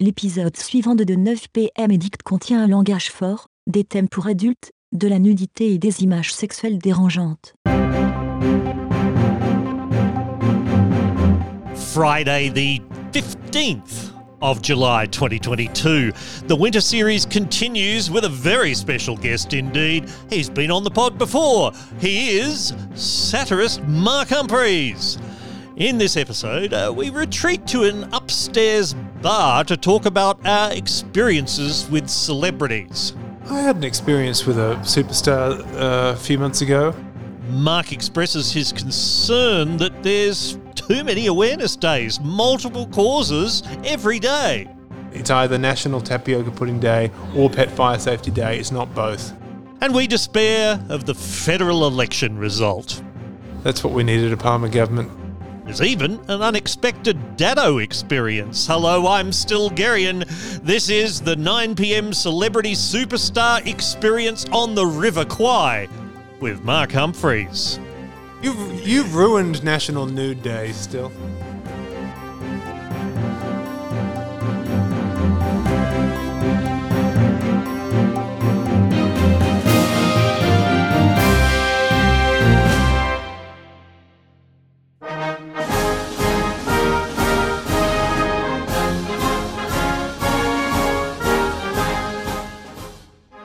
L'épisode suivant de, de 9 PM Edict contient un langage fort, des thèmes pour adultes, de la nudité et des images sexuelles dérangeantes. Friday, the 15th of July 2022. The winter series continues with a very special guest indeed. He's been on the pod before. He is satirist Mark Humphreys. In this episode, uh, we retreat to an upstairs bar to talk about our experiences with celebrities. I had an experience with a superstar uh, a few months ago. Mark expresses his concern that there's too many awareness days, multiple causes every day. It's either National Tapioca Pudding Day or Pet Fire Safety Day. It's not both. And we despair of the federal election result. That's what we needed a Palmer government. There's even an unexpected Daddo experience. Hello, I'm Stilgherrian. This is the 9pm Celebrity Superstar Experience on the River Kwai with Mark Humphries. You've, you've ruined National Nude Day still.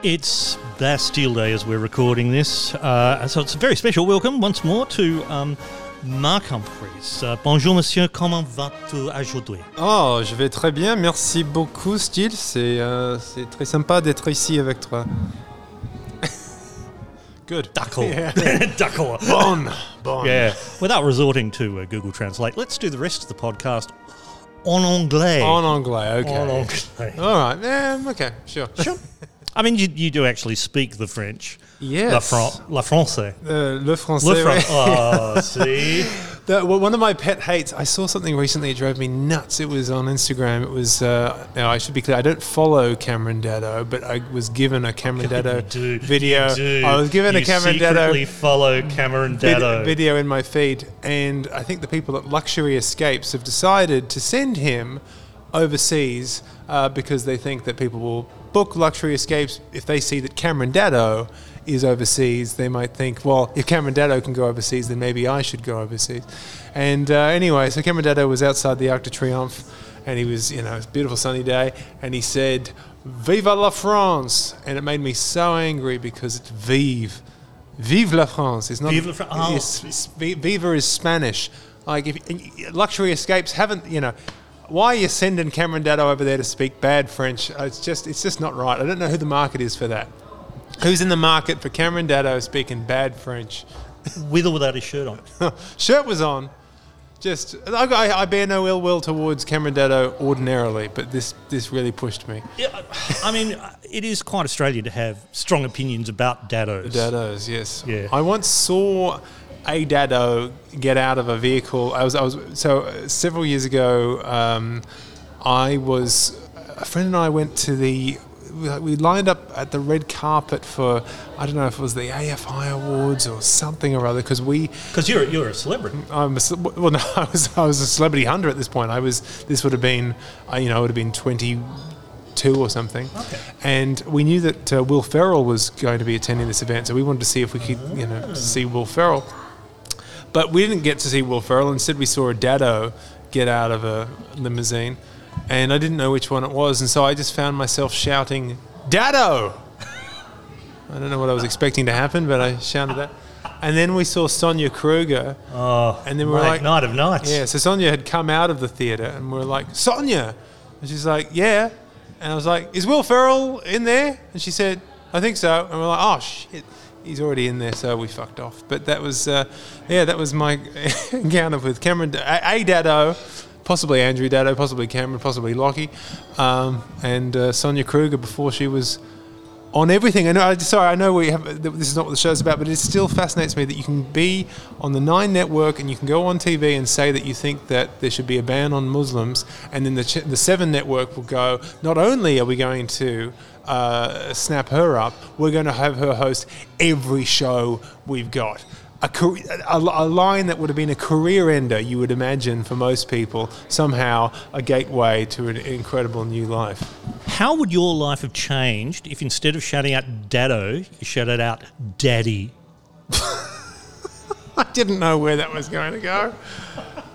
It's Bastille Day as we're recording this, uh, so it's a very special welcome once more to um, Mark Humphries. Uh, bonjour monsieur, comment vas-tu aujourd'hui? Oh, je vais très bien, merci beaucoup, Style. C'est euh, c'est très sympa d'être ici avec toi. Good. D'accord. Yeah. D'accord. Bon, bon. Yeah. Without resorting to uh, Google Translate, let's do the rest of the podcast en anglais. En anglais, okay. En anglais. All right, yeah, okay, sure. Sure. I mean, you, you do actually speak the French. Yes. La, Fran- la français. Uh, le français. Le Fran- oh, see? The, well, one of my pet hates. I saw something recently. It drove me nuts. It was on Instagram. It was. Uh, now I should be clear. I don't follow Cameron Daddo, but I was given a Cameron Daddo do. video. I was given You a Cameron Daddo follow Cameron Daddo. video in my feed, and I think the people at Luxury Escapes have decided to send him overseas uh, because they think that people will book Luxury Escapes if they see that Cameron Daddo is overseas. They might think, well, if Cameron Daddo can go overseas, then maybe I should go overseas. And uh, anyway, so Cameron Daddo was outside the Arc de Triomphe, and he was, you know, it's a beautiful sunny day, and he said, "Viva la France!" And it made me so angry because it's "Vive." Vive la France! It's not. Vive la Fran- oh. it's- it's- vi- Viva is Spanish. Like if Luxury Escapes haven't, you know, why are you sending Cameron Daddo over there to speak bad French? Uh, It's just, it's just not right. I don't know who the market is for that. Who's in the market for Cameron Daddo speaking bad French? With or without his shirt on. Shirt was on. Just, I, I I bear no ill will towards Cameron Daddo ordinarily, but this, this really pushed me. Yeah, I mean, it is quite Australian to have strong opinions about Daddos. Daddos, yes. Yeah. I once saw a Daddo get out of a vehicle. I was, I was so uh, several years ago. Um, I was a friend and I went to the. we- lined up at the red carpet for I don't know if it was the AFI Awards or something or other because we Because you're, you're a celebrity. I'm a, well, no, I was I was a celebrity hunter at this point. I was this would have been, uh, you know, I would have been twenty two or something. Okay. And we knew that uh, Will Ferrell was going to be attending this event, so we wanted to see if we could, you know, see Will Ferrell. But we didn't get to see Will Ferrell. Instead, we saw a Daddo get out of a limousine, and I didn't know which one it was, and so I just found myself shouting, "Daddo!" I don't know what I was expecting to happen, but I shouted that. And then we saw Sonia Kruger, Oh, and then we were like, night of nights. yeah, so Sonia had come out of the theatre and we are like, Sonia! And she's like, yeah. And I was like, is Will Ferrell in there? And she said, I think so. And we're like, oh, shit. He's already in there, so we fucked off. But that was, uh, yeah, that was my encounter with Cameron, a, a Daddo, possibly Andrew Daddo, possibly Cameron, possibly Lochie, um, and uh, Sonia Kruger before she was on everything. I know. I, sorry, I know we have. This is not what the show's about, but it still fascinates me that you can be on the Nine Network and you can go on TV and say that you think that there should be a ban on Muslims, and then the the Seven Network will go. Not only are we going to uh, snap her up, we're going to have her host every show we've got. a, a, a line that would have been a career ender, you would imagine for most people, somehow a gateway to an incredible new life. How would your life have changed if instead of shouting out Daddo, you shouted out Daddy? I didn't know where that was going to go.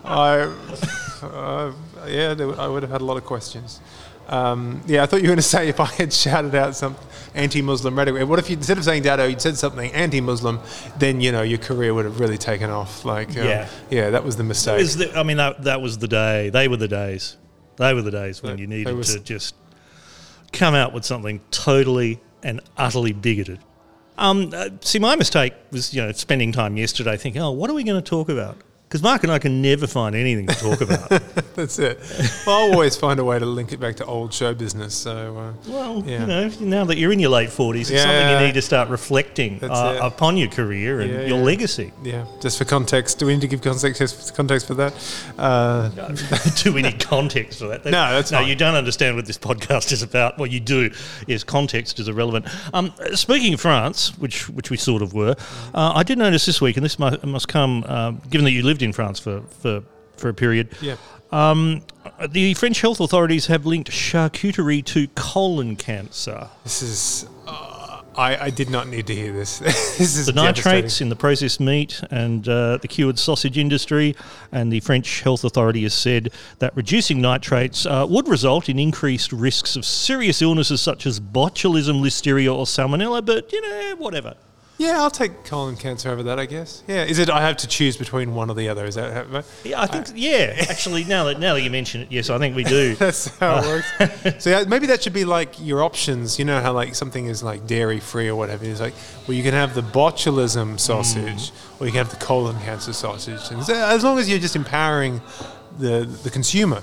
I, uh, yeah, I would have had a lot of questions. Um, yeah, I thought you were going to say if I had shouted out some anti-Muslim rhetoric. What if you instead of saying "Daddo," you'd said something anti-Muslim? Then you know your career would have really taken off. Like, um, Yeah. yeah, that was the mistake. Is the, I mean, that, that was the day. They were the days. They were the days when They- you needed was- to just come out with something totally and utterly bigoted. Um, uh, see, my mistake was, you know, spending time yesterday thinking, oh, what are we going to talk about? Because Mark and I can never find anything to talk about. That's it. I'll always find a way to link it back to old show business. So, uh, well, Yeah. you know, now that you're in your late 40s, it's something you need to start reflecting uh, upon your career and Yeah, your legacy. yeah, just for context, do we need to give context context for that? Uh, do we need context for that? No, that's no. fine. You don't understand what this podcast is about. What you do is context is irrelevant. Um, speaking of France, which which we sort of were, uh, I did notice this week, and this must, must come uh, given that you lived in France for for, for a period. yeah. Um, the French health authorities have linked charcuterie to colon cancer. This is. Uh, I, I did not need to hear this. this is The nitrates in the processed meat and uh, the cured sausage industry, and the French health authority has said that reducing nitrates uh, would result in increased risks of serious illnesses such as botulism, listeria, or salmonella. But you know, whatever. Yeah, I'll take colon cancer over that. I guess. Yeah. Is it? I have to choose between one or the other. Is that? How, Yeah, I think. yeah, actually, now that now that you mention it, yes, I think we do. that's how it works. so yeah, maybe that should be like your options. You know how like something is like dairy free or whatever. It's like well, you can have the botulism sausage mm. or you can have the colon cancer sausage. And as long as you're just empowering the the consumer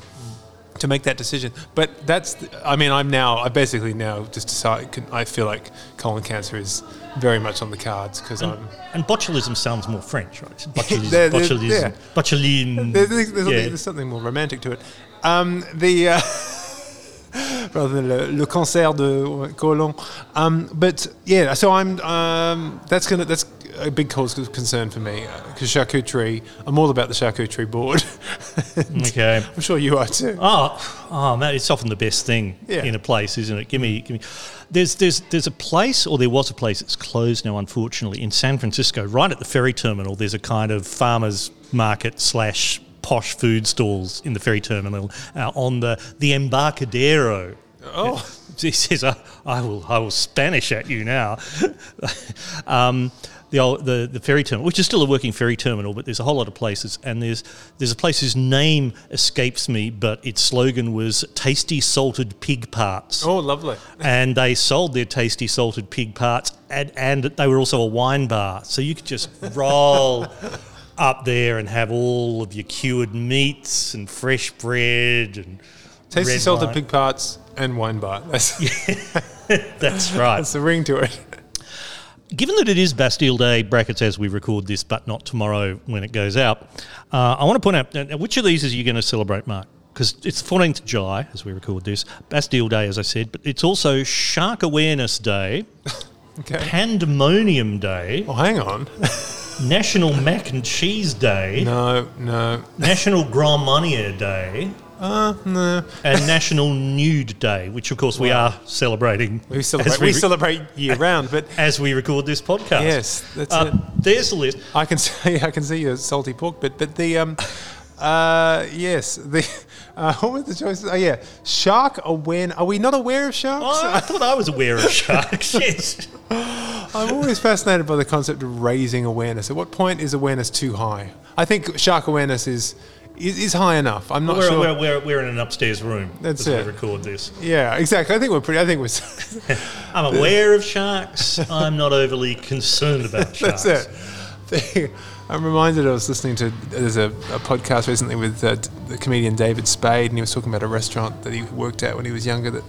to make that decision. But that's, I mean, I'm now, I basically now just decide, can, I feel like colon cancer is very much on the cards because I'm, and botulism sounds more French, right? Botulism, There- botulism, yeah. there's, there's, there's, yeah. there's something more romantic to it. Um, the, uh, rather than le, le cancer de colon. Um, but yeah, so I'm, um, that's gonna, that's a big cause of concern for me because charcuterie, I'm all about the charcuterie board. Okay. I'm sure you are too. Oh, oh man, it's often the best thing Yeah. in a place, isn't it? Give me, give me. There's, there's, there's a place, or there was a place that's closed now, unfortunately, in San Francisco, right at the ferry terminal. There's a kind of farmers market slash posh food stalls in the ferry terminal uh, on the the Embarcadero. Oh. He says, I, I will, I will Spanish at you now. um, the, old, the the ferry terminal, which is still a working ferry terminal, but there's a whole lot of places, and there's there's a place whose name escapes me, but its slogan was "Tasty Salted Pig Parts." Oh, lovely. and they sold their tasty salted pig parts, and, and they were also a wine bar, so you could just roll up there and have all of your cured meats and fresh bread and Tasty red salted pig parts and wine bar. That's, That's right. that's the ring to it. Given that it is Bastille Day, brackets as we record this, but not tomorrow when it goes out, uh, I want to point out now, which of these is you going to celebrate, Mark? Because it's 14th of July as we record this, Bastille Day, as I said, but it's also Shark Awareness Day, Okay. Pandemonium Day, Oh, hang on. National Mac and Cheese Day, No, no. National Grand Marnier Day, Uh, no. and National Nude Day, which of course we are celebrating. We as celebrate. We, celebrate year round, but as we record this podcast. yes, that's Uh, it. there's the list. I can see. I can see your salty pork bit, but the um, uh, yes, the uh, what were the choices? Oh yeah, shark aware. Are we not aware of sharks? Oh, I thought I was aware of sharks. yes. I'm always fascinated by the concept of raising awareness. At what point is awareness too high? I think shark awareness is is, is high enough. I'm not We're, sure. we're, we're, we're in an upstairs room That's it. we record this. yeah, exactly. I think we're pretty. I think we're. I'm aware of sharks. I'm not overly concerned about sharks. That's it. I'm reminded I was listening to there's a, a podcast recently with uh, the comedian David Spade, and he was talking about a restaurant that he worked at when he was younger that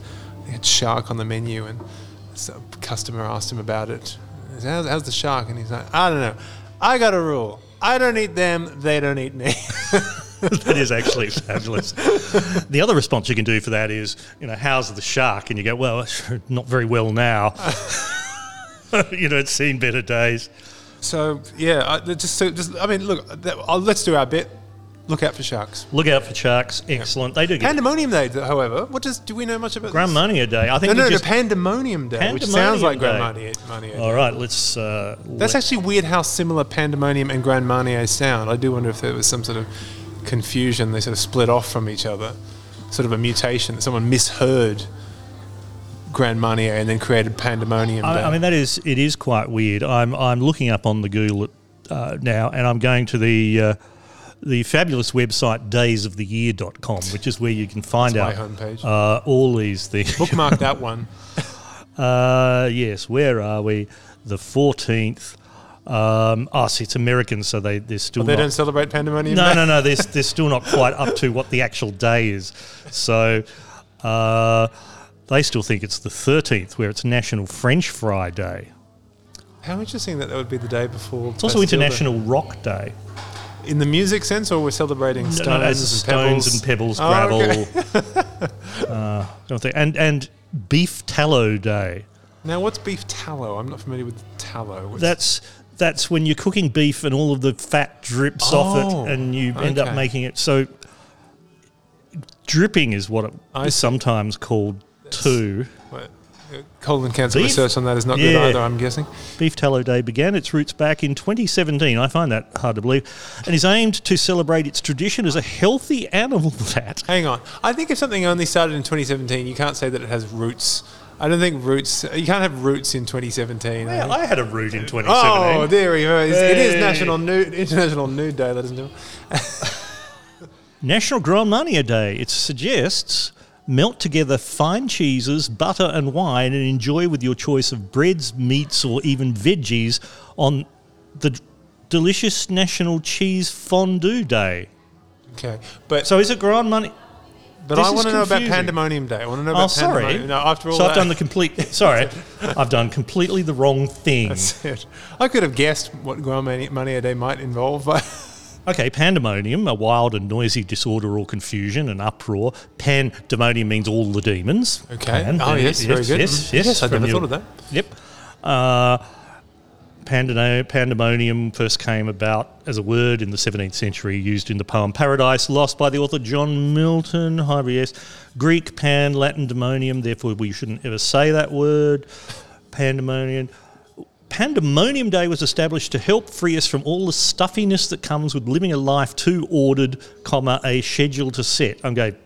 had shark on the menu, and a customer asked him about it. Said, How's, how's the shark? And he's like, I don't know. I got a rule. I don't eat them. They don't eat me. that is actually fabulous. The other response you can do for that is, you know, how's the shark? And you go, well, not very well now. you know, it's seen better days. So yeah, I, just so just I mean, look, that, uh, let's do our bit. Look out for sharks. Look out for sharks. Excellent. They do get Pandemonium Day, however, what does do we know much about? Mania Day. I think No, no, the Pandemonium Day, which sounds like Grand Day. Mania. Mania All right, let's. Uh, That's let- actually weird how similar Pandemonium and Grand Marnier sound. I do wonder if there was some sort of confusion. They sort of split off from each other, sort of a mutation that someone misheard Grand Marnier and then created Pandemonium. Day. I, I mean, that is it is quite weird. I'm I'm looking up on the Google uh, now, and I'm going to the uh, the fabulous website daysoftheyear.com, which is where you can find out uh, all these things. Bookmark that one. Uh, yes, where are we? The 14th. Um, oh, see, it's American, so they, they're still They not. don't celebrate Pandemonium no, no, no, they're, they're still not quite up to what the actual day is. So uh, they still think it's the 13th, where it's National French Fry Day. How interesting that that would be the day before. It's also Bastille Day. International Rock Day. In the music sense, or we're celebrating stones, no, no, and, stones pebbles? and pebbles, Oh, gravel. okay. uh, don't think- and and Beef Tallow Day. Now, what's beef tallow? I'm not familiar with tallow. What's- That's that's when you're cooking beef and all of the fat drips off Oh, it, and you end up making it so. Dripping is what it I is sometimes called what, uh, colon cancer Beef? research on that is not good either. I'm guessing. Beef Tallow Day began its roots back in 2017. I find that hard to believe, and is aimed to celebrate its tradition as a healthy animal fat. Hang on. I think if something only started in 2017, you can't say that it has roots. I don't think roots. You can't have roots in 2017. I Yeah, think. I had a root in 2017. Oh, there we go. It's- It is National Nude, International Nude Day, ladies and gentlemen. National Grand Marnier Day. It suggests melt together fine cheeses, butter, and wine and enjoy with your choice of breads, meats, or even veggies on the delicious National Cheese Fondue Day. Okay, but So is it Grand money? but this I want to know about. Pandemonium Day. I want to know oh, about Oh, sorry. Pandemonium. No, after all so I've done the complete. Sorry, I've done completely the wrong thing. That's it. I could have guessed what Grand Money Marnier Day might involve, but Okay, pandemonium, a wild and noisy disorder or confusion, an uproar. Pandemonium means all the demons. Okay. Pan- Oh, yes, very good. Yes, Mm. yes. Yes, I'd never your- thought of that. Yep. Uh, pandemonium first came about as a word in the 17th century, used in the poem Paradise Lost by the author John Milton. Hi, yes. Greek pan, Latin demonium, therefore we shouldn't ever say that word. Pandemonium. Pandemonium Day was established to help free us from all the stuffiness that comes with living a life too ordered, comma, a schedule to set. I'm going,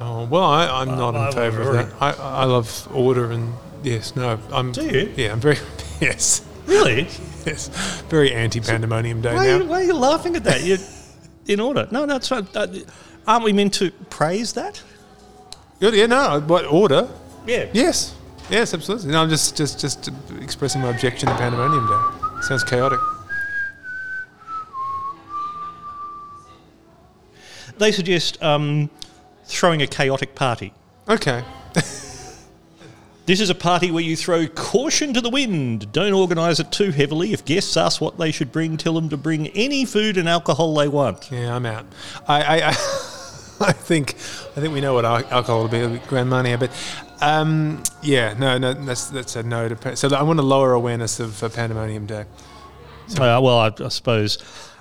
oh, well, I, I'm not I in favour of that. I, I love order and yes, no, I'm. Do you? Yeah, I'm very yes, really? yes, very anti-Pandemonium Day Why are, you, now. why are you laughing at that? You're in order. No, no, that's right. Uh, aren't we meant to praise that? Good, yeah, no, what order? Yeah. Yes, yes, absolutely. No, I'm just just just expressing my objection to Pandemonium Day. Sounds chaotic. They suggest um, throwing a chaotic party. Okay. This is a party where you throw caution to the wind. Don't organise it too heavily. If guests ask what they should bring, tell them to bring any food and alcohol they want. Yeah, I'm out. I, I, I, I think, I think we know what al- alcohol will be Grand Marnier, but um, yeah, no, no, that's that's a no to. pa- So I want to lower awareness of uh, Pandemonium Day. Uh, well, I, I suppose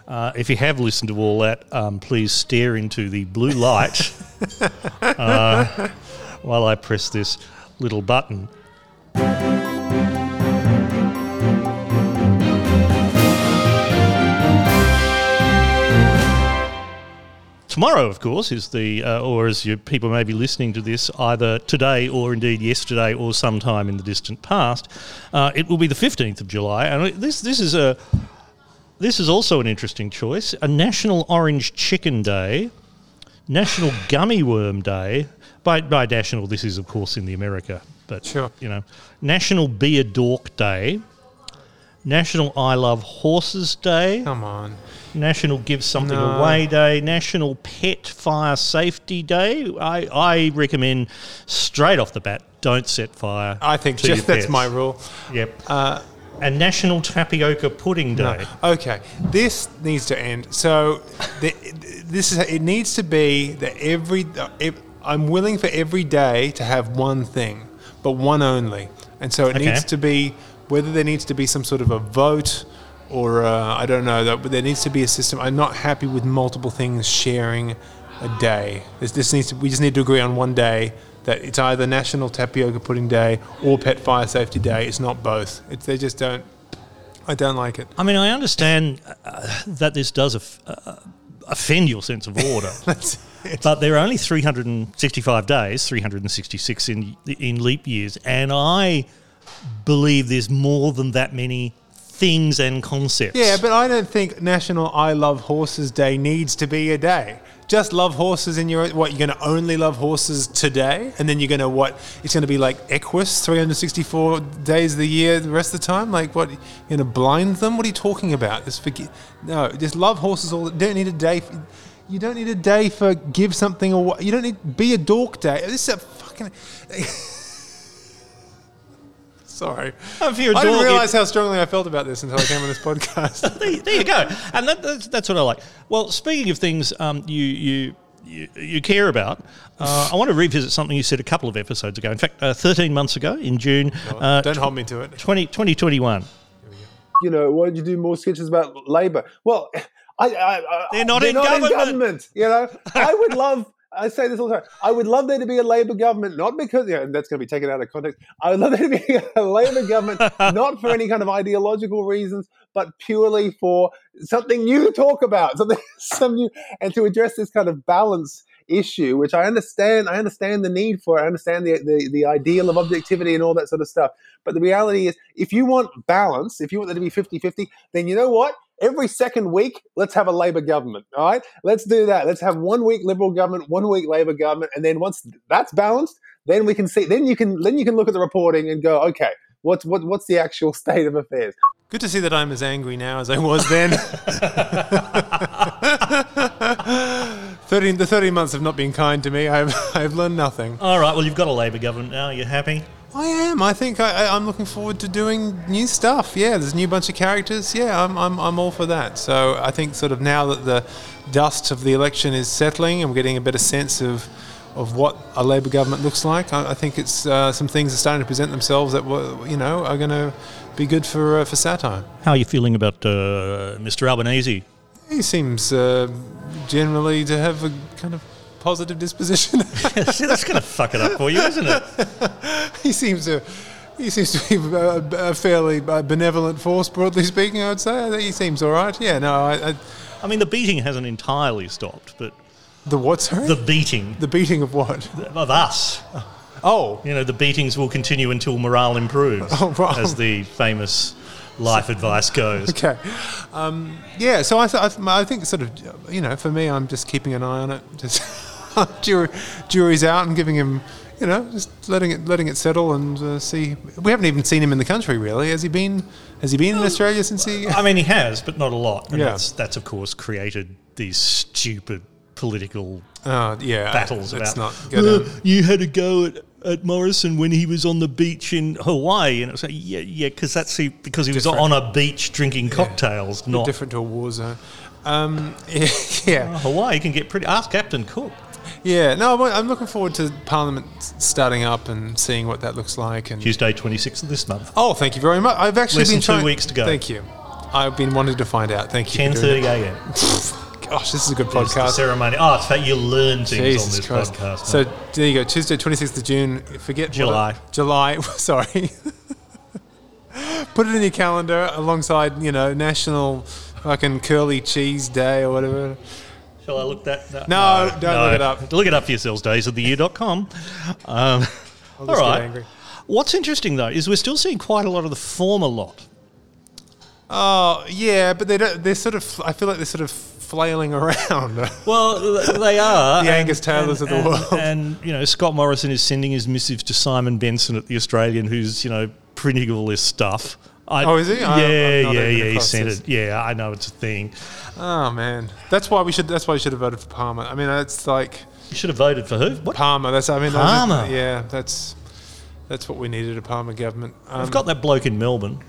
uh, if you have listened to all that, um, please stare into the blue light uh, while I press this little button. Tomorrow, of course, is the, uh, or as you, people may be listening to this either today or indeed yesterday or sometime in the distant past, uh, it will be the 15th of July. And this, this is a, this is also an interesting choice. A National Orange Chicken Day, National Gummy Worm Day. By, by national, this is of course in the America, but Sure. you know, National Be a Dork Day, National I Love Horses Day, Come on. National Give Something No. Away Day, National Pet Fire Safety Day. I, I recommend straight off the bat, don't set fire. I think just that's my rule. Yep. Uh, and National Tapioca Pudding Day. no. Okay, this needs to end. So the, this is it needs to be that every ev- I'm willing for every day to have one thing, but one only. And so it Okay. needs to be whether there needs to be some sort of a vote or uh, I don't know. That, but there needs to be a system. I'm not happy with multiple things sharing a day. This, this needs to, we just need to agree on one day that it's either National Tapioca Pudding Day or Pet Fire Safety Day. It's not both. It's, they just don't. I don't like it. I mean, I understand uh, that this does off- uh, offend your sense of order. That's it. But there are only 365 days, 366 in in leap years, and I believe there's more than that many things and concepts. Yeah, but I don't think National I Love Horses Day needs to be a day. Just love horses in your what you're going to only love horses today, and then you're going to what? It's going to be like Equus, 364 days of the year, the rest of the time. Like what? You're going to blind them? What are you talking about? Just forget. No, just love horses. All don't need a day. For, you don't need a day for give something or what. You don't need be a dork day. This is a fucking. Sorry, If you're a I didn't dork, you- realize how strongly I felt about this until I came on this podcast. there, there you go, and that, that's, that's what I like. Well, speaking of things um, you you. You, you care about. Uh, I want to revisit something you said a couple of episodes ago. In fact, uh, 13 months ago in June uh, don't hold me to it. 20, 2021. you know, why don't you do more sketches about Labour? Well, I, I, I They're not in government. government. You know, I would love. I say this all the time. I would love there to be a Labour government, not because yeah, know, that's going to be taken out of context. I would love there to be a Labour government, not for any kind of ideological reasons, but purely for something new to talk about, something some new, and to address this kind of balance issue, which I understand. I understand the need for. I understand the, the the ideal of objectivity and all that sort of stuff. But the reality is, if you want balance, if you want there to be 50-50, then you know what? Every second week, let's have a Labor government. All right, let's do that. Let's have one week Liberal government, one week Labor government, and then once that's balanced, then we can see. Then you can then you can look at the reporting and go, okay, what's what, what's the actual state of affairs? Good to see that I'm as angry now as I was then. 13, the 30 months have not been kind to me. I've, I've learned nothing. All right, well, you've got a Labor government now. You're happy? I am. I think I, I, I'm looking forward to doing new stuff. Yeah, there's a new bunch of characters. Yeah, I'm, I'm, I'm all for that. So I think sort of now that the dust of the election is settling and we're getting a better sense of of what a Labor government looks like, I, I think it's uh, some things are starting to present themselves that you know are going to be good for uh, for satire. How are you feeling about uh, Mr. Albanese? He seems uh, generally to have a kind of positive disposition. See, that's going to fuck it up for you, isn't it? he seems to. He seems to be a, a fairly uh, benevolent force, broadly speaking. I would say. He seems all right. Yeah, no, I, I, I mean, the beating hasn't entirely stopped, but the what? Sorry, the beating the beating of what? of us, Oh, you know, the beatings will continue until morale improves, Oh, right. as the famous life advice goes. okay. Um, yeah, so I, th- I, th- I think sort of, you know, for me, I'm just keeping an eye on it. Just jury, jury's out and giving him, you know, just letting it letting it settle and uh, see. We haven't even seen him in the country really. Has he been? Has he been in Australia since he? I mean, he has, but not a lot. And Yeah. that's, that's, of course, created these stupid political Oh, yeah. battles Let's about not "Uh, you had a go at, at Morrison when he was on the beach in Hawaii, and it's like, yeah, yeah, because that's he, because he was on a beach drinking cocktails, not different to a war zone. Um, yeah, Hawaii can get pretty. Ask Captain Cook. Yeah. No, I'm- I'm looking forward to Parliament starting up and seeing what that looks like. And Tuesday, twenty sixth of this month, oh, thank you very much. I've actually Less been than two trying- weeks to go. Thank you. I've been wanting to find out. Thank you. ten for doing thirty that. a.m. Gosh, this is a good podcast. ceremony. Oh, it's fact you learn things on this Christ. podcast. So there you go. Tuesday, 26th of June. Forget what- July. July. Sorry. Put it in your calendar alongside, you know, National fucking Curly Cheese Day or whatever. Shall I look that? that- No, don't look it up. Look it up for yourselves. Daysoftheyear.com. Um, all right. angry. What's interesting though is we're still seeing quite a lot of the former lot. Oh yeah, but they don't. They're sort of. I feel like they're sort of flailing around. Well, they are The Angus Taylors of the and- world. And you know, Scott Morrison is sending his missive to Simon Benson at the Australian, who's you know printing all this stuff. I, Oh, is he? Yeah, I- I'm yeah, yeah. He sent this. it. Yeah, I know it's a thing. oh man, that's why we should. That's why we should have voted for Palmer. I mean, that's like You should have voted for who? What? Palmer. That's. I mean, Palmer. yeah, that's. That's what we needed a Palmer government. Um, I've got that bloke in Melbourne,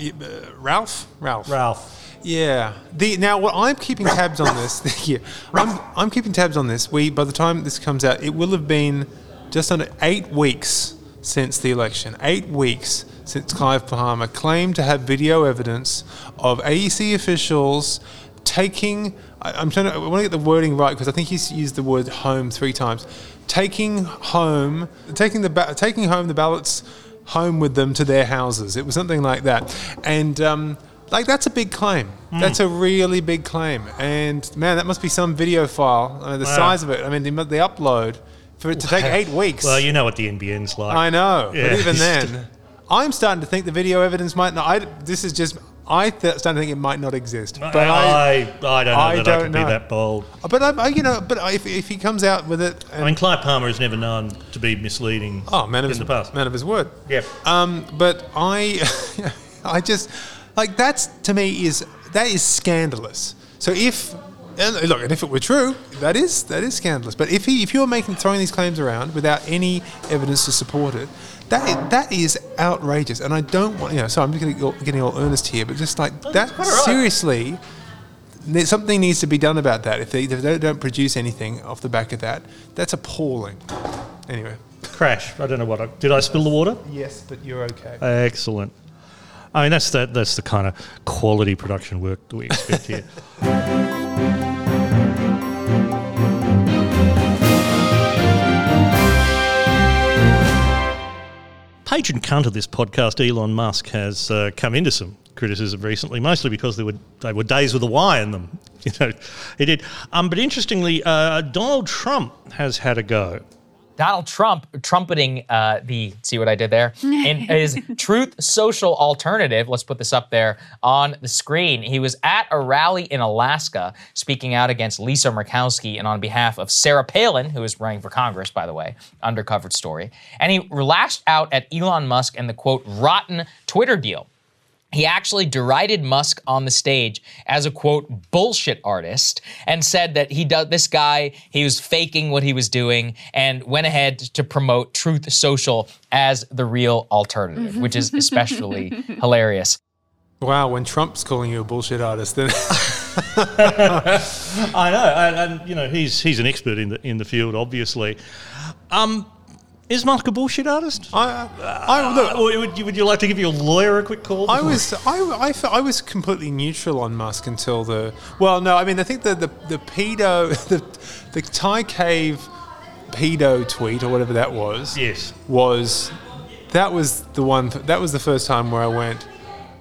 uh, Ralph. Ralph. Ralph. Yeah. The now what I'm keeping tabs on this. yeah, I'm I'm keeping tabs on this. We by the time this comes out, it will have been just under eight weeks since the election. Eight weeks since Clive Palmer claimed to have video evidence of AEC officials taking. I, I'm trying to. I want to get the wording right because I think he's used the word "home" three times. Taking home, taking the ba- taking home the ballots home with them to their houses. It was something like that, and. Um, like that's a big claim. That's a really big claim, and man, that must be some video file. I mean, the Wow. size of it. I mean, the, the upload for it to take eight weeks. Well, you know what the NBN's like. I know, Yeah. but even then, I'm starting to think the video evidence might not. I, this is just I th- starting to think it might not exist. But I, I, I don't know I that I don't could know. be that bold. but I, I, you know, but if, if he comes out with it, I mean, Clive Palmer is never known to be misleading oh man of in his the past. man of his word. Yeah. Um, but I, I just like that's to me is that is scandalous. So if and look, and if it were true, that is that is scandalous. But if he if you're making throwing these claims around without any evidence to support it, that i- that is outrageous. And I don't want you know. So I'm just getting all, getting all earnest here, but just like that quite seriously. ne- Something needs to be done about that. If they, if they don't produce anything off the back of that, that's appalling. Anyway. Crash. I don't know what I did. I spill the water. Yes, but you're okay. Excellent. I mean, that's the, that's the kind of quality production work that we expect here. Patron cunt of this podcast, Elon Musk, has uh, come into some criticism recently, mostly because there were they were days with a Y in them. You know, he did. Um, but interestingly, uh, Donald Trump has had a go. Donald Trump trumpeting uh, the see what I did there in his Truth Social alternative. Let's put this up there on the screen. He was at a rally in Alaska speaking out against Lisa Murkowski and on behalf of Sarah Palin, who is running for Congress, by the way, undercovered story. And he lashed out at Elon Musk and the quote rotten Twitter deal. He actually derided Musk on the stage as a quote bullshit artist and said that he does this guy he was faking what he was doing and went ahead to promote Truth Social as the real alternative, which is especially hilarious. Wow, when Trump's calling you a bullshit artist, then I know, and, and you know he's he's an expert in the in the field, obviously. Um, is Musk a bullshit artist? I, I look. Uh, would, you, would you like to give your lawyer a quick call? I was I, I, I was completely neutral on Musk until the well no I mean I think the the, the pedo the the Thai cave pedo tweet or whatever that was yes. was that was the one that was the first time where I went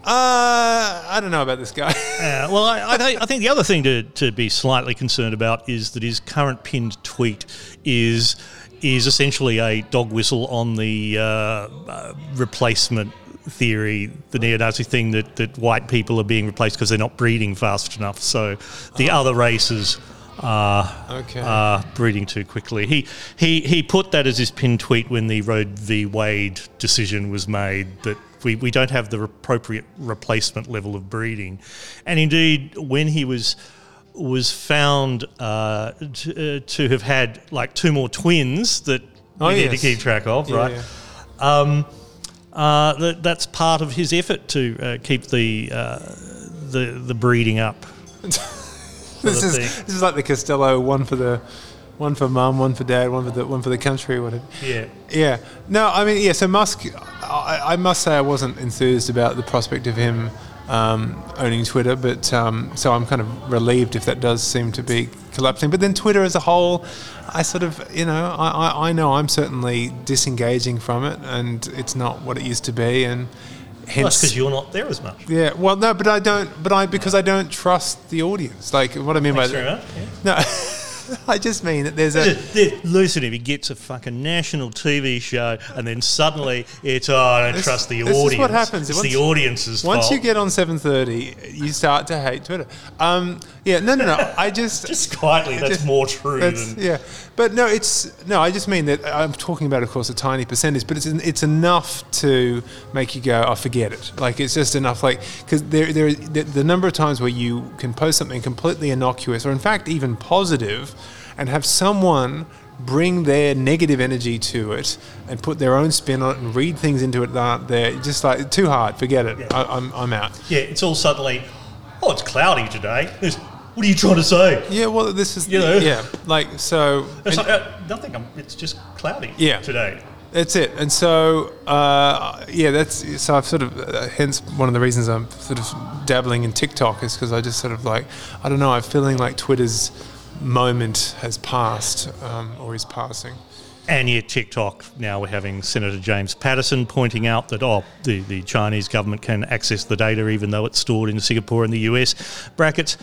uh I don't know about this guy Uh, well, I, I, think, I think the other thing to, to be slightly concerned about is that his current pinned tweet is is essentially a dog whistle on the uh, uh, replacement theory, the neo-Nazi thing that, that white people are being replaced because they're not breeding fast enough. So the other races are, Okay. are breeding too quickly. He, he, he put that as his pinned tweet when the Roe v. Wade decision was made that we, we don't have the appropriate replacement level of breeding. And indeed, when he was was found uh, to, uh, to have had like two more twins that Oh, we need yes. to keep track of, Yeah, right? yeah. Um, uh, that, that's part of his effort to uh, keep the, uh, the the breeding up. this the is thing. this is like the Costello one for the one for mum one for dad one for the one for the country whatever Yeah. Yeah. No, I mean, yeah. So Musk, I, I must say, I wasn't enthused about the prospect of him um, owning Twitter, but um, so I'm kind of relieved if that does seem to be collapsing. But then Twitter as a whole, I sort of, you know, I, I, I know I'm certainly disengaging from it, and it's not what it used to be, and hence. because you're not there as much. yeah, well, no, but I don't. But I because I don't trust the audience. Like what I mean Thanks by that. much. Yeah. No, I just mean that there's a. Listen, if he gets a fucking national TV show and then suddenly it's, oh, I don't This- trust the this is audience. what happens. It's Once- the audience's Once fault. you get on 7:30, you start to hate Twitter. Um, yeah, no, no, no. I just, Just quietly, that's more true that's- than. yeah. But no, it's no. I just mean that I'm talking about, of course, a tiny percentage, but it's it's enough to make you go, "I forget it." Like it's just enough, like because there there the, the number of times where you can post something completely innocuous, or in fact even positive, and have someone bring their negative energy to it and put their own spin on it and read things into it that aren't there. Just like too hard, forget it. I, I'm I'm out. Yeah, it's all suddenly, oh, it's cloudy today. There's- what are you trying to say? Yeah, well, this is You know? yeah, like so. It's like, uh, nothing. I'm, it's just cloudy Yeah. today. That's it. And so, uh, yeah, that's so I've sort of, uh, hence one of the reasons I'm sort of dabbling in TikTok is because I just sort of like, I don't know, I'm feeling like Twitter's moment has passed um, or is passing. And yet, TikTok, now we're having Senator James Paterson pointing out that, oh, the, the Chinese government can access the data even though it's stored in Singapore and the US. Brackets,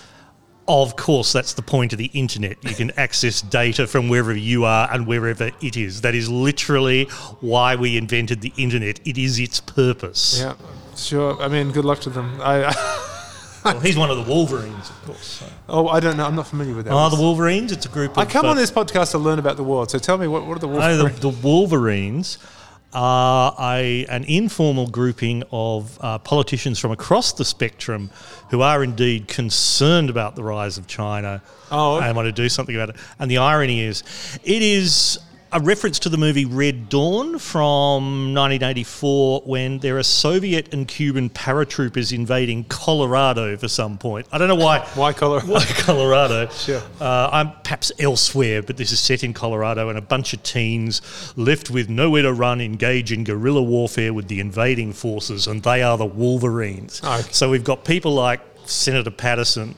of course, that's the point of the internet. You can access data from wherever you are and wherever it is. That is literally why we invented the internet. It is its purpose. Yeah, sure. I mean, good luck to them. I, Well, he's one of the Wolverines, of course. so. oh, I don't know. I'm not familiar with that. Oh, the Wolverines? It's a group of. I come uh, on this podcast to learn about the world. So tell me, what, what are the No, Wolverines? the, the Wolverines are a, an informal grouping of uh, politicians from across the spectrum who are indeed concerned about the rise of China Oh, okay. and want to do something about it. And the irony is, it is a reference to the movie Red Dawn from 1984 when there are Soviet and Cuban paratroopers invading Colorado for some point. I don't know why. Why Colorado? Why Colorado? Sure. Uh, I'm perhaps elsewhere, but this is set in Colorado, and a bunch of teens left with nowhere to run engage in guerrilla warfare with the invading forces, and they are the Wolverines. Okay. So we've got people like Senator Paterson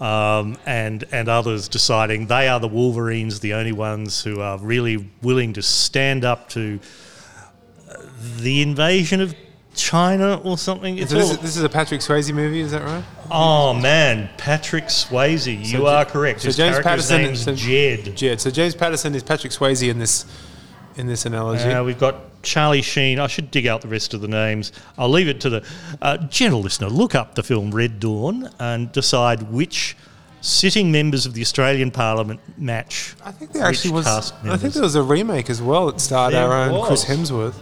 um, and and others deciding they are the Wolverines, the only ones who are really willing to stand up to uh, the invasion of China or something. It's So this, all- is, this is a Patrick Swayze movie, is that right? Oh man, Patrick Swayze, you So are J- correct. so His James Paterson- name's so- Jed. Jed. So James Paterson is Patrick Swayze in this in this analogy. Uh, we've got Charlie Sheen. I should dig out the rest of the names. I'll leave it to the uh, gentle listener. Look up the film Red Dawn and decide which sitting members of the Australian Parliament match. I think there actually was. I think there was a remake as well that starred There our own Chris. Hemsworth.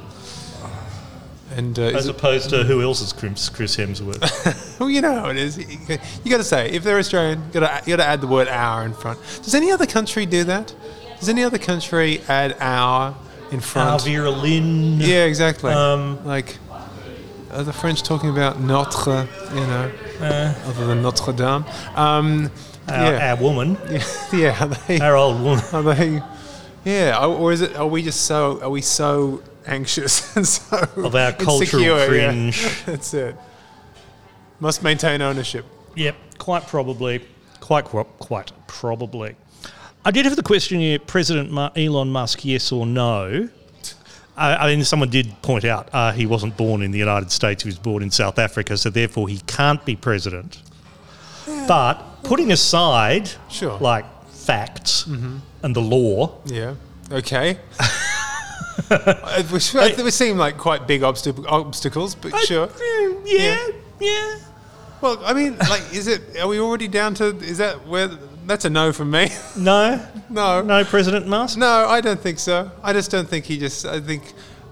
And uh, As is it, opposed to who else is Chris Chris Hemsworth? well, you know how it is. You, you got to say if they're Australian, you got to you got to add the word "our" in front. Does any other country do that? Does any other country add "our" in front? Alvira Lynn. Yeah, exactly. Um, like, are the French talking about notre? You know, other than Notre Dame. Um, Our, yeah, our woman, yeah. Are they, our old woman. are they? Yeah, or is it? Are we just so? Are we so anxious and so Of our cultural insecure? Yeah. That's it. Must maintain ownership. Yep, quite probably. Quite, quite, quite probably. I did have the question here President Elon Musk, yes or no? I, I mean, someone did point out uh, he wasn't born in the United States, he was born in South Africa, so therefore he can't be president. But putting aside, Sure. like, facts and the law, Yeah. Okay. Which, which seem like quite big obstac- obstacles, but sure. eh, yeah, yeah. Well, I mean, like, is it? Are we already down to? Is that where? That's a no from me. No, no, no, President Musk. no. I don't think so. I just don't think he just. I think.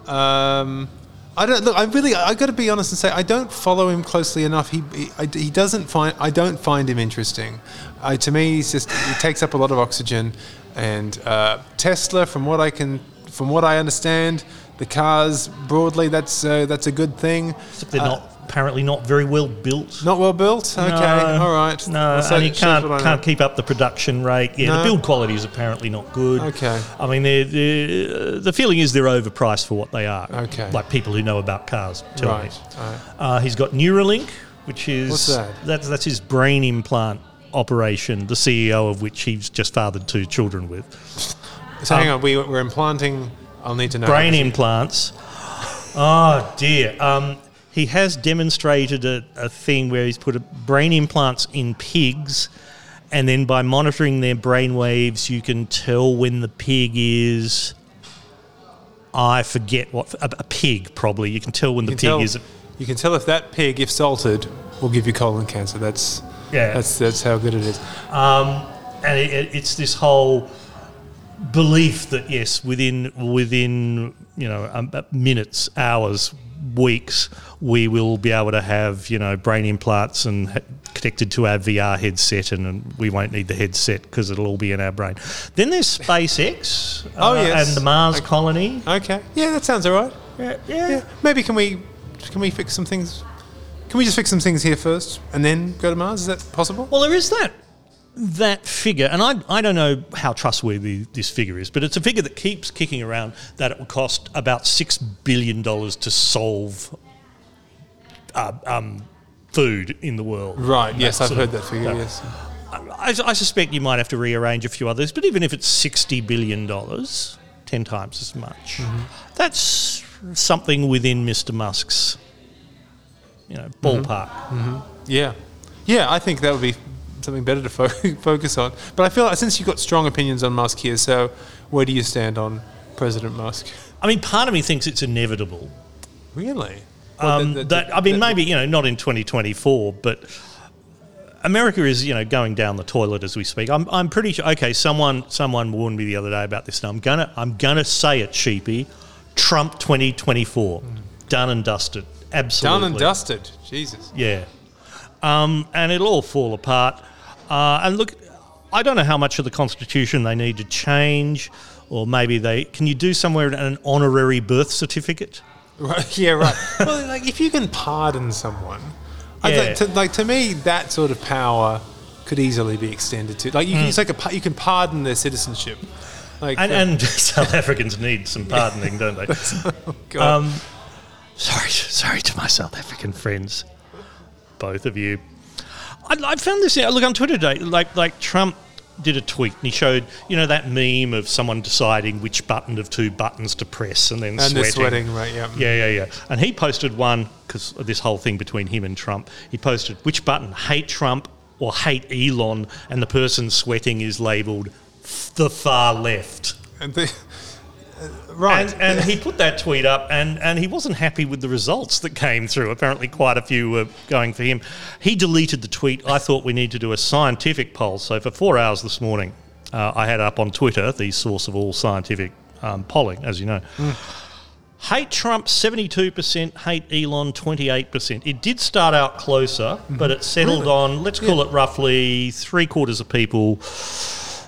Um, I don't look. I really. I got to be honest and say I don't follow him closely enough. He he, I, he doesn't find. I don't find him interesting. I, to me, he's just. He takes up a lot of oxygen, and uh, Tesla, from what I can, from what I understand, the cars broadly, that's uh, that's a good thing. Except they're not apparently not very well built. Not well built. Okay, No, all right. No, so and you can't what I know. can't keep up the production rate. Yeah, No. the build quality is apparently not good. Okay. I mean, they're, they're, the feeling is they're overpriced for what they are. Okay. Like people who know about cars tell Right. me. right. Uh, he's got Neuralink, which is What's that? That's that's his brain implant operation. The CEO of which he's just fathered two children with. So hang on, we, we're implanting. I'll need to know. Um, brain implants. Oh dear. Um, he has demonstrated a, a thing where he's put a brain implants in pigs, and then by monitoring their brain waves, you can tell when the pig is. I forget what a, a pig probably. You can tell when the pig tell, is. you can tell if that pig, if salted, will give you colon cancer. That's Yeah. That's that's how good it is. Um, and it, it, it's this whole belief that yes, within within you know um, uh, minutes, hours, weeks, we will be able to have you know brain implants and connected to our VR headset, and, and we won't need the headset because it'll all be in our brain. Then there's SpaceX, Oh, uh, yes. and the Mars Okay. colony. Okay. Yeah, that sounds all right. Yeah, Yeah. Maybe can we can we fix some things? Can we just fix some things here first and then go to Mars? Is that possible? Well, there is that. That figure, and I, I don't know how trustworthy this figure is, but it's a figure that keeps kicking around that it would cost about $6 billion to solve uh, um, food in the world. Right. Yes, I've heard of- that figure. that- Yes. I, I suspect you might have to rearrange a few others, but even if it's $60 billion, 10 times as much, that's something within Mr. Musk's you know, ballpark. Yeah. Yeah, I think that would be something better to fo- focus on. But I feel like since you've got strong opinions on Musk here, so where do you stand on President Musk? I mean, part of me thinks it's inevitable. Really? Um, Well, the- the- that I mean, the- maybe you know, not in 2024, but America is you know going down the toilet as we speak. I'm, I'm pretty sure. Okay, someone someone warned me the other day about this. And I'm gonna I'm gonna say it, sheepy. Trump 2024, done and dusted. Absolutely Done and dusted. Jesus. Yeah, um, and it'll all fall apart. Uh, and look, I don't know how much of the Constitution they need to change, or maybe they can you do somewhere an honorary birth certificate. Right. Yeah. Right. well, like if you can pardon someone, Yeah. think to, like to me that sort of power could easily be extended to like you can, it's like a you can pardon their citizenship. Like And, uh, and South Africans need some pardoning, don't they? God. Um, sorry, sorry to my South African friends, both of you. I, I found this. Look on Twitter today. Like, like Trump did a tweet and he showed, you know, that meme of someone deciding which button of two buttons to press and then and sweating. sweating, right? Yeah. Yeah, yeah, yeah. And he posted one because of this whole thing between him and Trump. He posted which button, hate Trump or hate Elon, and the person sweating is labelled the far left. And the, right. And, and he put that tweet up, and, and he wasn't happy with the results that came through. Apparently, quite a few were going for him. He deleted the tweet. I thought we need to do a scientific poll. So, for four hours this morning, uh, I had up on Twitter, the source of all scientific um, polling, as you know. Hate Trump 72%, hate Elon 28%. It did start out closer, but it settled on, let's call it roughly three quarters of people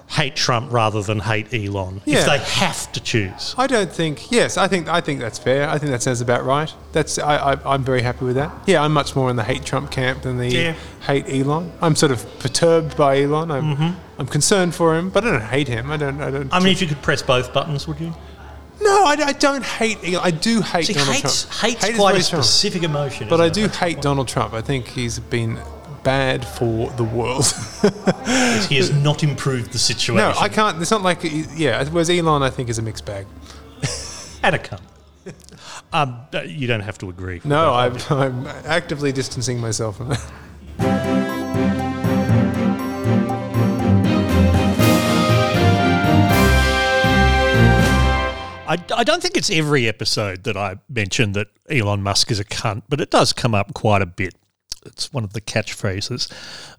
hate Trump rather than hate Elon Yeah. if they have to choose. I don't think. Yes, I think. I think that's fair. I think that sounds about right. That's. I, I. I'm very happy with that. Yeah, I'm much more in the hate Trump camp than the Yeah. hate Elon. I'm sort of perturbed by Elon. I'm. I'm concerned for him, but I don't hate him. I don't. I don't. Mm-hmm. I mean, if you could press both buttons, would you? no, I, I don't hate Elon. I do hate See, Donald hate's, Trump. hate's Hate quite a specific emotion. But I do hate Donald Trump. I think he's been bad for the world. He has not improved the situation. no, I can't. It's not like. Yeah, whereas Elon, I think, is a mixed bag. And a cunt. Um, uh, you don't have to agree. No, I'm, I'm actively distancing myself from that. I, I don't think it's every episode that I mention that Elon Musk is a cunt, but it does come up quite a bit. It's one of the catchphrases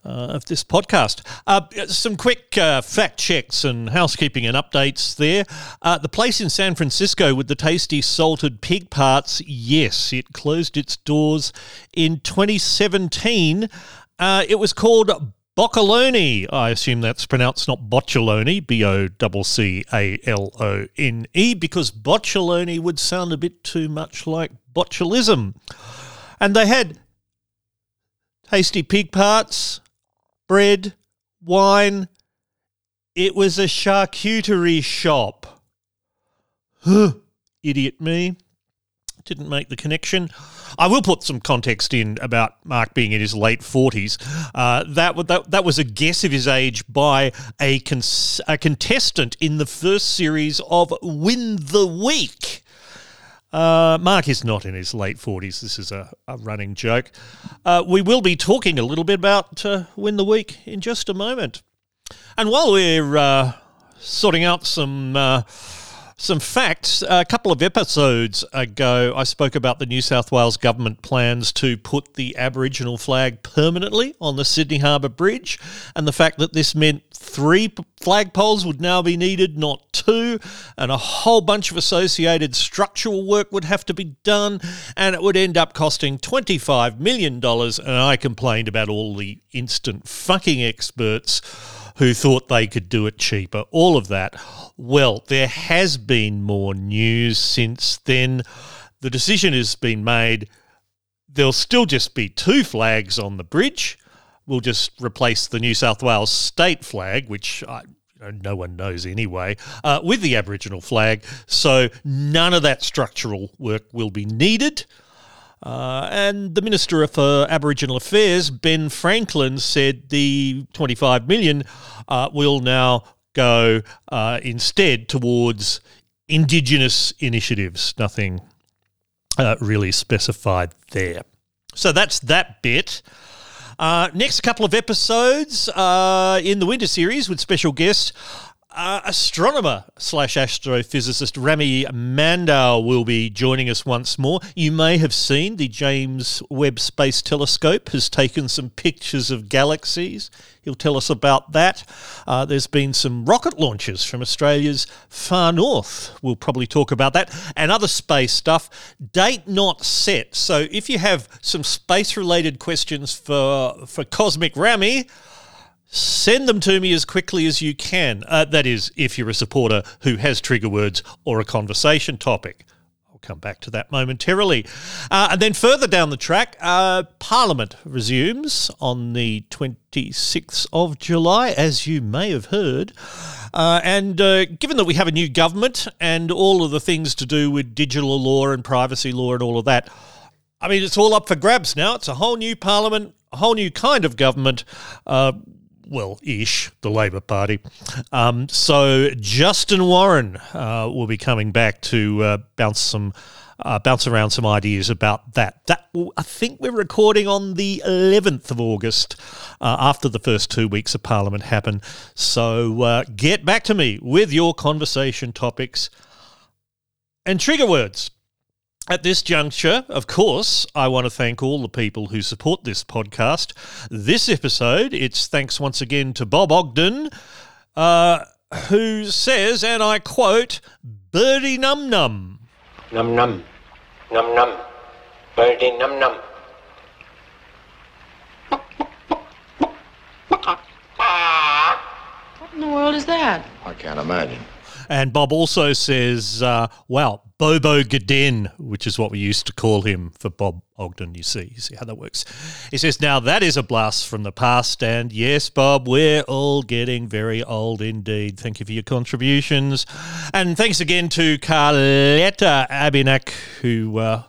uh, of this podcast. Uh, some quick uh, fact checks and housekeeping and updates there. Uh, the place in San Francisco with the tasty salted pig parts, yes, it closed its doors in 2017. Uh, it was called Boccalone. I assume that's pronounced not Bocciolone, B O C C A L O N E, because Bocciolone would sound a bit too much like botulism. And they had tasty pig parts, bread, wine. It was a charcuterie shop. Huh, idiot me. Didn't make the connection. I will put some context in about Mark being in his late 40s. Uh, that, that, that was a guess of his age by a, cons- a contestant in the first series of Win the Week. Uh, Mark is not in his late 40s. This is a, a running joke. Uh, we will be talking a little bit about uh, Win the Week in just a moment. And while we're uh, sorting out some uh, some facts, a couple of episodes ago, I spoke about the New South Wales government plans to put the Aboriginal flag permanently on the Sydney Harbour Bridge, and the fact that this meant three flagpoles would now be needed, not two, and a whole bunch of associated structural work would have to be done, and it would end up costing $25 million. And I complained about all the instant fucking experts who thought they could do it cheaper, all of that. Well, there has been more news since then. The decision has been made. There'll still just be two flags on the bridge, We'll just replace the New South Wales state flag, which I, no one knows anyway, uh, with the Aboriginal flag. So none of that structural work will be needed. Uh, and the Minister for Aboriginal Affairs, Ben Franklin, said the 25 million uh, will now go uh, instead towards Indigenous initiatives. Nothing uh, really specified there. So that's that bit. Uh, next couple of episodes uh, in the winter series with special guests. Uh, astronomer slash astrophysicist Rami Mandow will be joining us once more. You may have seen the James Webb Space Telescope has taken some pictures of galaxies. He'll tell us about that. Uh, there's been some rocket launches from Australia's far north. We'll probably talk about that and other space stuff. Date not set. So if you have some space related questions for, for Cosmic Rami, send them to me as quickly as you can. Uh, that is, if you're a supporter who has trigger words or a conversation topic. I'll come back to that momentarily. Uh, and then further down the track, uh, Parliament resumes on the 26th of July, as you may have heard. Uh, and uh, given that we have a new government and all of the things to do with digital law and privacy law and all of that, I mean, it's all up for grabs now. It's a whole new parliament, a whole new kind of government. Well, ish, the Labor Party. Um, so Justin Warren uh, will be coming back to uh, bounce some. Uh, bounce around some ideas about that. That I think we're recording on the 11th of August, uh, after the first two weeks of Parliament happen. So uh, get back to me with your conversation topics and trigger words. At this juncture, of course, I want to thank all the people who support this podcast. This episode, it's thanks once again to Bob Ogden, uh, who says, and I quote, Birdie Num Num. Num num. Num num. Birdie num num. What in the world is that? I can't imagine. And Bob also says, uh, wow, Bobo Gaden, which is what we used to call him for Bob Ogden, you see. You see how that works. He says, now that is a blast from the past. And yes, Bob, we're all getting very old indeed. Thank you for your contributions. And thanks again to Carletta Abinak, who uh,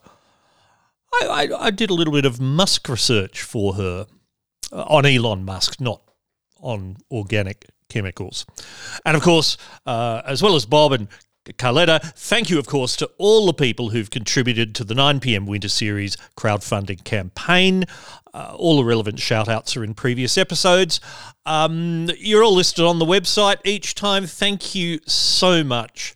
I, I, I did a little bit of Musk research for her uh, on Elon Musk, not on organic chemicals. And of course, uh, as well as Bob and Carletta, thank you, of course, to all the people who've contributed to the 9pm Winter Series crowdfunding campaign. Uh, all the relevant shout outs are in previous episodes. Um, you're all listed on the website each time. Thank you so much.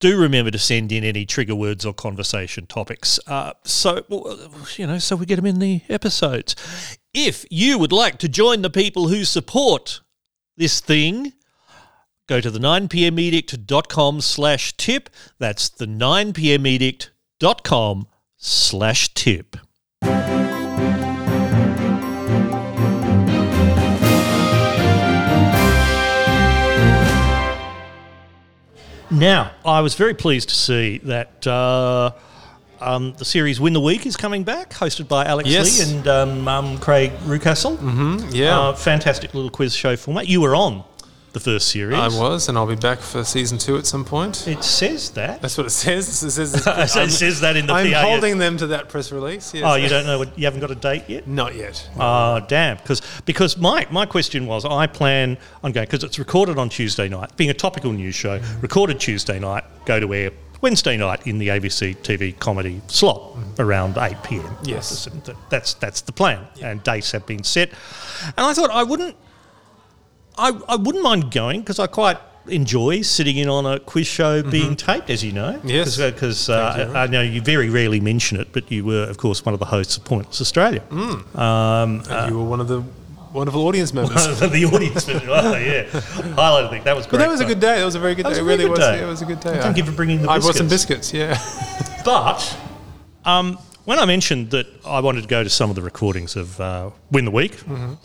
Do remember to send in any trigger words or conversation topics. Uh, so, you know, so we get them in the episodes. If you would like to join the people who support this thing, go to the 9pmedict.com slash tip. That's the 9pmedict.com slash tip. Now, I was very pleased to see that uh, um, the series Win the Week is coming back, hosted by Alex Yes. Lee and um, um, Craig Reucassel. Mm-hmm, yeah. Uh, fantastic little quiz show format. You were on the first series. I was, and I'll be back for season two at some point. It says that. That's what it says. It says, it says that in the I'm PA. holding them to that press release. Yes. Oh, you don't know what you haven't got a date yet? Not yet. Oh, damn! Because because my my question was, I plan on going because it's recorded on Tuesday night, being a topical news show, recorded Tuesday night, go to air Wednesday night in the ABC TV comedy slot mm-hmm. around eight pm. Yes. that's that's the plan, and dates have been set. And I thought I wouldn't, I I wouldn't mind going because I quite enjoy sitting in on a quiz show being taped, as you know. Yes. because uh, I, I know you very rarely mention it, but you were, of course, one of the hosts of Pointless Australia. And you were one of the wonderful audience members. the audience. Oh, yeah. Highlight, I think. That was great. But that was a fun. good day. That was a very good That day. a It really was. day. Yeah, it was a good day. Thank you for bringing the I brought some biscuits. biscuits. Yeah. But um, when I mentioned that I wanted to go to some of the recordings of uh, Win the Week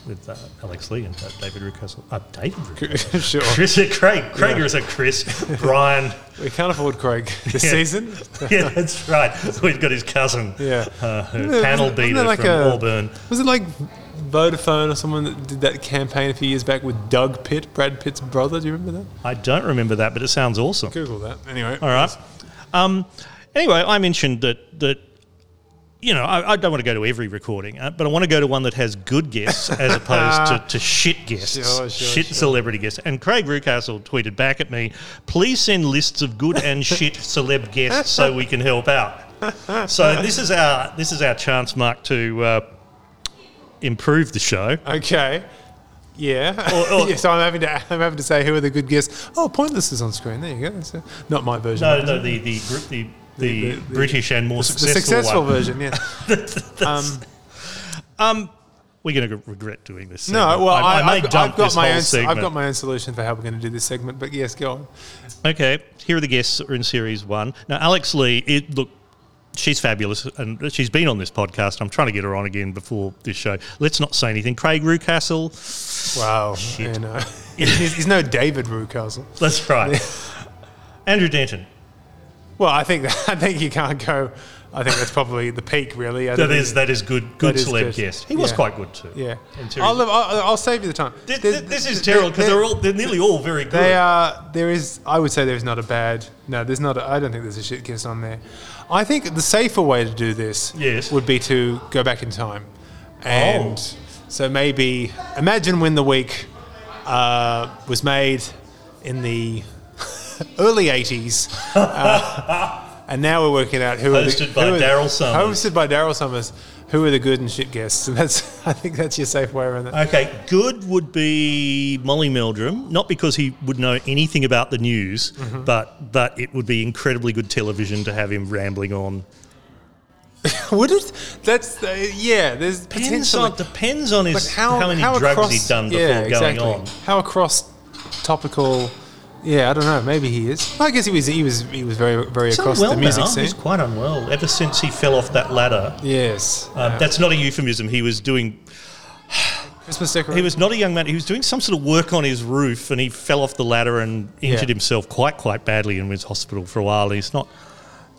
with uh, Alex Lee and uh, David Reucassel. Uh, David Reucassel. sure. Chris, uh, Craig. Craig Yeah. is a Chris. Brian. We can't afford Craig this Yeah. season. yeah, that's right. He's got his cousin, Yeah. uh, it- panel beater like from a- Auburn. Was it like Vodafone or someone that did that campaign a few years back with Doug Pitt, Brad Pitt's brother. Do you remember that? I don't remember that, but it sounds awesome. Google that. Anyway. All right. Um, anyway, I mentioned that that you know I, I don't want to go to every recording, uh, but I want to go to one that has good guests as opposed to, to shit guests, Sure, sure, shit sure. celebrity guests. And Craig Reucassel tweeted back at me, "Please send lists of good and shit celeb guests so we can help out." So this is our this is our chance, Mark, to uh, improve the show. Okay. Yeah. Or- or- yeah. So I'm having to I'm having to say who are the good guests. Oh, Pointless is on screen. There you go. That's uh not my version. No, no, the the the, the, the, the- the- British and more the successful, successful one. version. Yeah. um, We're going to regret doing this. no, well, I, I I, have got my own. segment. I've got my own solution for how we're going to do this segment. But yes, go on. Okay, here are the guests that are in series one. Now, Alex Lee, it, look, she's fabulous, and she's been on this podcast. I'm trying to get her on again before this show. Let's not say anything. Craig Reucassel, Wow. You know, he's, he's no David Reucassel. that's right. Andrew Denton, Well, I think I think you can't go. I think that's probably the peak, really. I that is that is good. Good is celeb good. guest. He was quite good too. Yeah. I'll, live, I'll, I'll save you the time. This, There's- this is there- terrible because there- they're all they're nearly all very good. They are. There is. I would say there's not a bad. No, there's not. A, I don't think there's a shit guest on there. I think the safer way to do this Yes. would be to go back in time, and Oh. so maybe imagine Win the Week uh, was made in the early '80s, uh, and now we're working out who are the, Hosted by Daryl Somers. Hosted by Daryl Somers. Who are the good and shit guests? And that's. I think that's your safe way around that. Okay, good would be Molly Meldrum, not because he would know anything about the news, Mm-hmm. but but it would be incredibly good television to have him rambling on. Would it? That's uh, yeah. There's Depends potentially. on, depends on his, how, how, many how drugs across, he'd done before yeah, going on. How across topical? Yeah, I don't know. Maybe he is. I guess he was. He was. He was very, very He's across unwell the music now. scene. He's quite unwell ever since he fell off that ladder. yes. Uh, That's not a euphemism. He was doing. Christmas decoration. He was not a young man. He was doing some sort of work on his roof, and he fell off the ladder and injured Yeah. himself quite quite badly and was hospital for a while. He's not.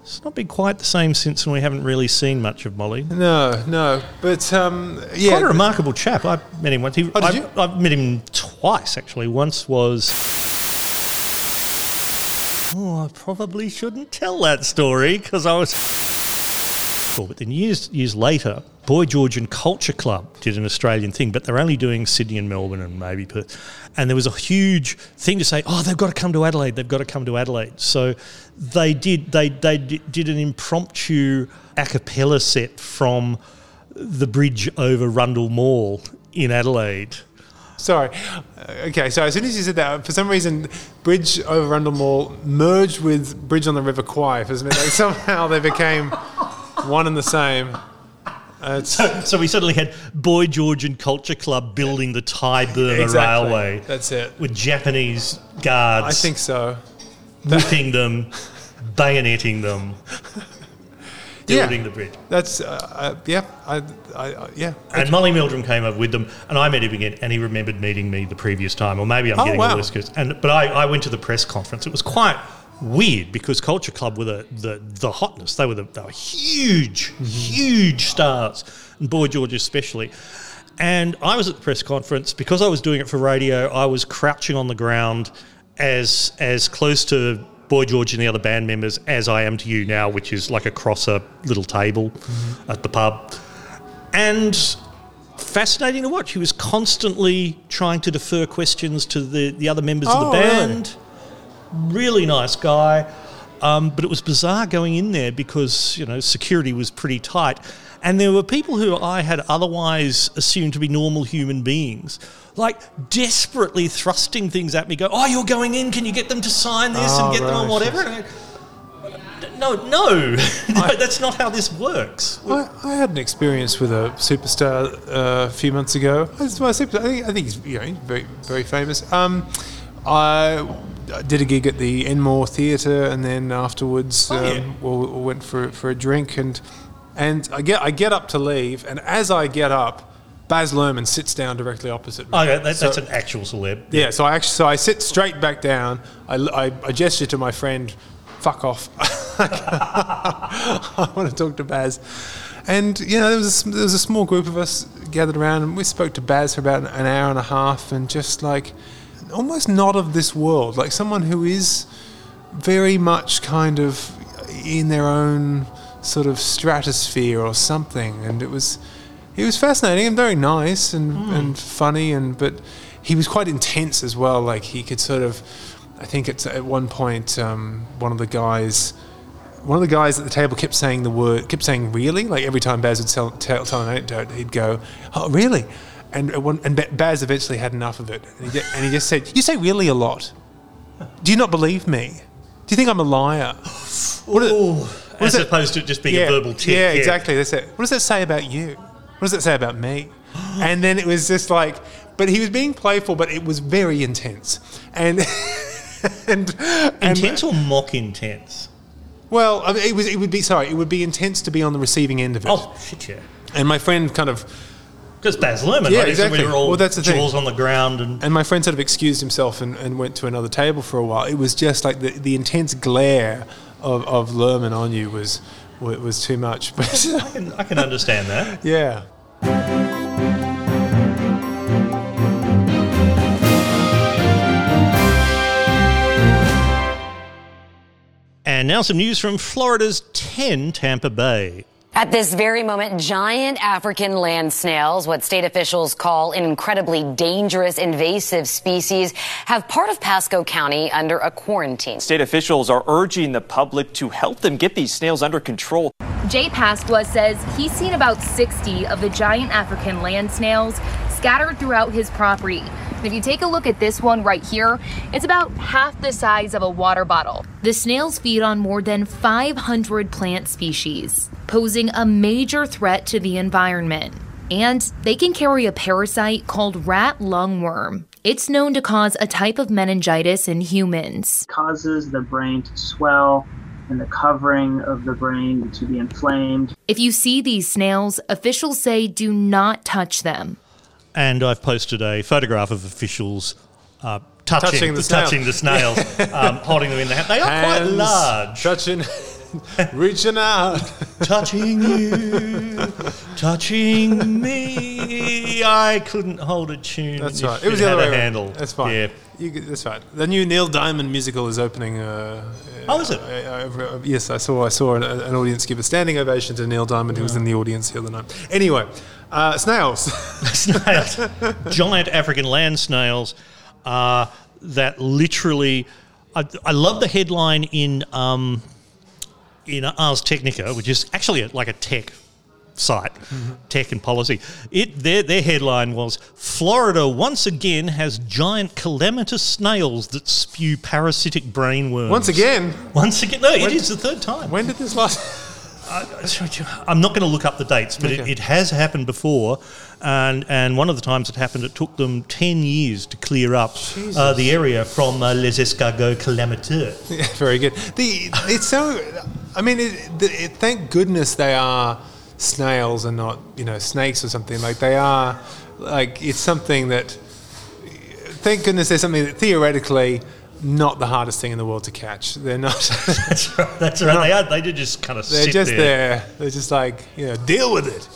It's not been quite the same since, and we haven't really seen much of Molly. No, no. But um, yeah. Quite a remarkable chap. I met him once. He, Oh, did I, you? I've met him twice actually. Once was. Oh, I probably shouldn't tell that story because I was. But then years years later, Boy George and Culture Club did an Australian thing, but they're only doing Sydney and Melbourne and maybe Perth. And there was a huge thing to say, oh, they've got to come to Adelaide. They've got to come to Adelaide. So they did. They they did an impromptu a cappella set from the bridge over Rundle Mall in Adelaide. Sorry. Uh, Okay, so as soon as you said that, for some reason, Bridge over Rundle Mall merged with Bridge on the River Kwai. For some- like somehow they became one and the same. Uh, it's, So we suddenly had Boy George and Culture Club building the Thai Burma Exactly. Railway That's it. with Japanese guards. I think so. whipping them, bayoneting them, Yeah. the bridge. That's uh, uh, yeah. I, I, I yeah. And Molly Meldrum came over with them, and I met him again, and he remembered meeting me the previous time, or maybe I'm Oh, getting wow. all this because. And but I, I went to the press conference. It was quite weird because Culture Club were the the, the hotness. They were the, they were huge, Mm-hmm. huge stars, and Boy George especially. And I was at the press conference because I was doing it for radio. I was crouching on the ground as as close to Boy George and the other band members as I am to you now, which is like across a little table Mm-hmm. at the pub. And fascinating to watch. He was constantly trying to defer questions to the, the other members of Oh, the really? band. Really nice guy. Um, but it was bizarre going in there because, you know, security was pretty tight. And there were people who I had otherwise assumed to be normal human beings, like desperately thrusting things at me, go, Oh, you're going in, can you get them to sign this Oh, and get them on whatever? yes. No, no, no, that's not how this works. I, I had an experience with a superstar uh, a few months ago. I, just- well, super- I think, I think he's you know, very very famous. Um, I did a gig at the Enmore Theatre, and then afterwards, Oh, um, yeah. we we went for for a drink, and and I get I get up to leave, and as I get up, Baz Luhrmann sits down directly opposite me. Oh, yeah, that, So- that's an actual celeb. yeah, so I actually so I sit straight back down. I, I, I gesture to my friend, "Fuck off." I want to talk to Baz. And you know, there was a, there was a small group of us gathered around and we spoke to Baz for about an hour and a half and just like almost not of this world, like someone who is very much kind of in their own sort of stratosphere or something. And it was, he was fascinating and very nice and, and funny and but he was quite intense as well. Like he could sort of, I think it's at one point um, one of the guys one of the guys at the table kept saying the word, kept saying "really." Like every time Baz would tell, tell, tell an anecdote, he'd go, "Oh, really?" And one, and Baz eventually had enough of it, and he, and he just said, "You say really a lot. Do you not believe me? Do you think I'm a liar?" What Ooh, as it- opposed to just being a verbal tick. yeah, exactly. That's it. What does that say about you? What does that say about me? and then it was just like, but he was being playful, but it was very intense, and and, and Intense or mock intense? well, I mean, it was. It would be sorry. It would be intense to be on the receiving end of it. Oh, shit, yeah. And my friend kind of, Because Baz Luhrmann, Yeah, right? exactly. We were all Well, that's the thing. jaws on the ground and and my friend sort of excused himself and, and went to another table for a while. It was just like the, the intense glare of, of Luhrmann on you was was too much. But I can, I can understand that. yeah. And now some news from Florida's 10 Tampa Bay. At this very moment, giant African land snails, what state officials call an incredibly dangerous invasive species, have part of Pasco County under a quarantine. State officials are urging the public to help them get these snails under control. Jay Pasqua says he's seen about 60 of the giant African land snails scattered throughout his property. And if you take a look at this one right here, it's about half the size of a water bottle. The snails feed on more than 500 plant species, posing a major threat to the environment. And they can carry a parasite called rat lungworm. It's known to cause a type of meningitis in humans. causes the brain to swell and the covering of the brain to be inflamed. If you see these snails, officials say do not touch them. And I've posted a photograph of officials uh, touching, Touching the snail. touching the snails, um, holding them in the hand. They are quite large. Touching, reaching out. touching you, touching me. I couldn't hold a tune. That's right. It was the other way a around. handle. That's fine. Yeah. You, that's fine. The new Neil Diamond musical is opening. Uh, Oh, is it? uh, uh, uh, yes, I saw. I saw an, an audience give a standing ovation to Neil Diamond, who was in the audience the other night. Anyway, uh, snails. snails, giant African land snails, uh, that literally. I, I love the headline in um, in Ars Technica, which is actually a, like a tech site, tech and policy. It their their headline was Florida once again has giant calamitous snails that spew parasitic brain worms. Once again, once again, no, it When- is the third time. when did this last? I'm not going to look up the dates, but it, it has happened before, and and one of the times it happened, it took them ten years to clear up uh, the area from uh, les escargots calamiteux. Yeah, very good. The it's so. I mean, it, the, it, thank goodness they are snails and not you know snakes or something. Like they are, like it's something that. Thank goodness there's something that theoretically not the hardest thing in the world to catch. They're not. That's right. That's right. They are. They did just kind of They're sit just there. there. They're just like you know deal with it.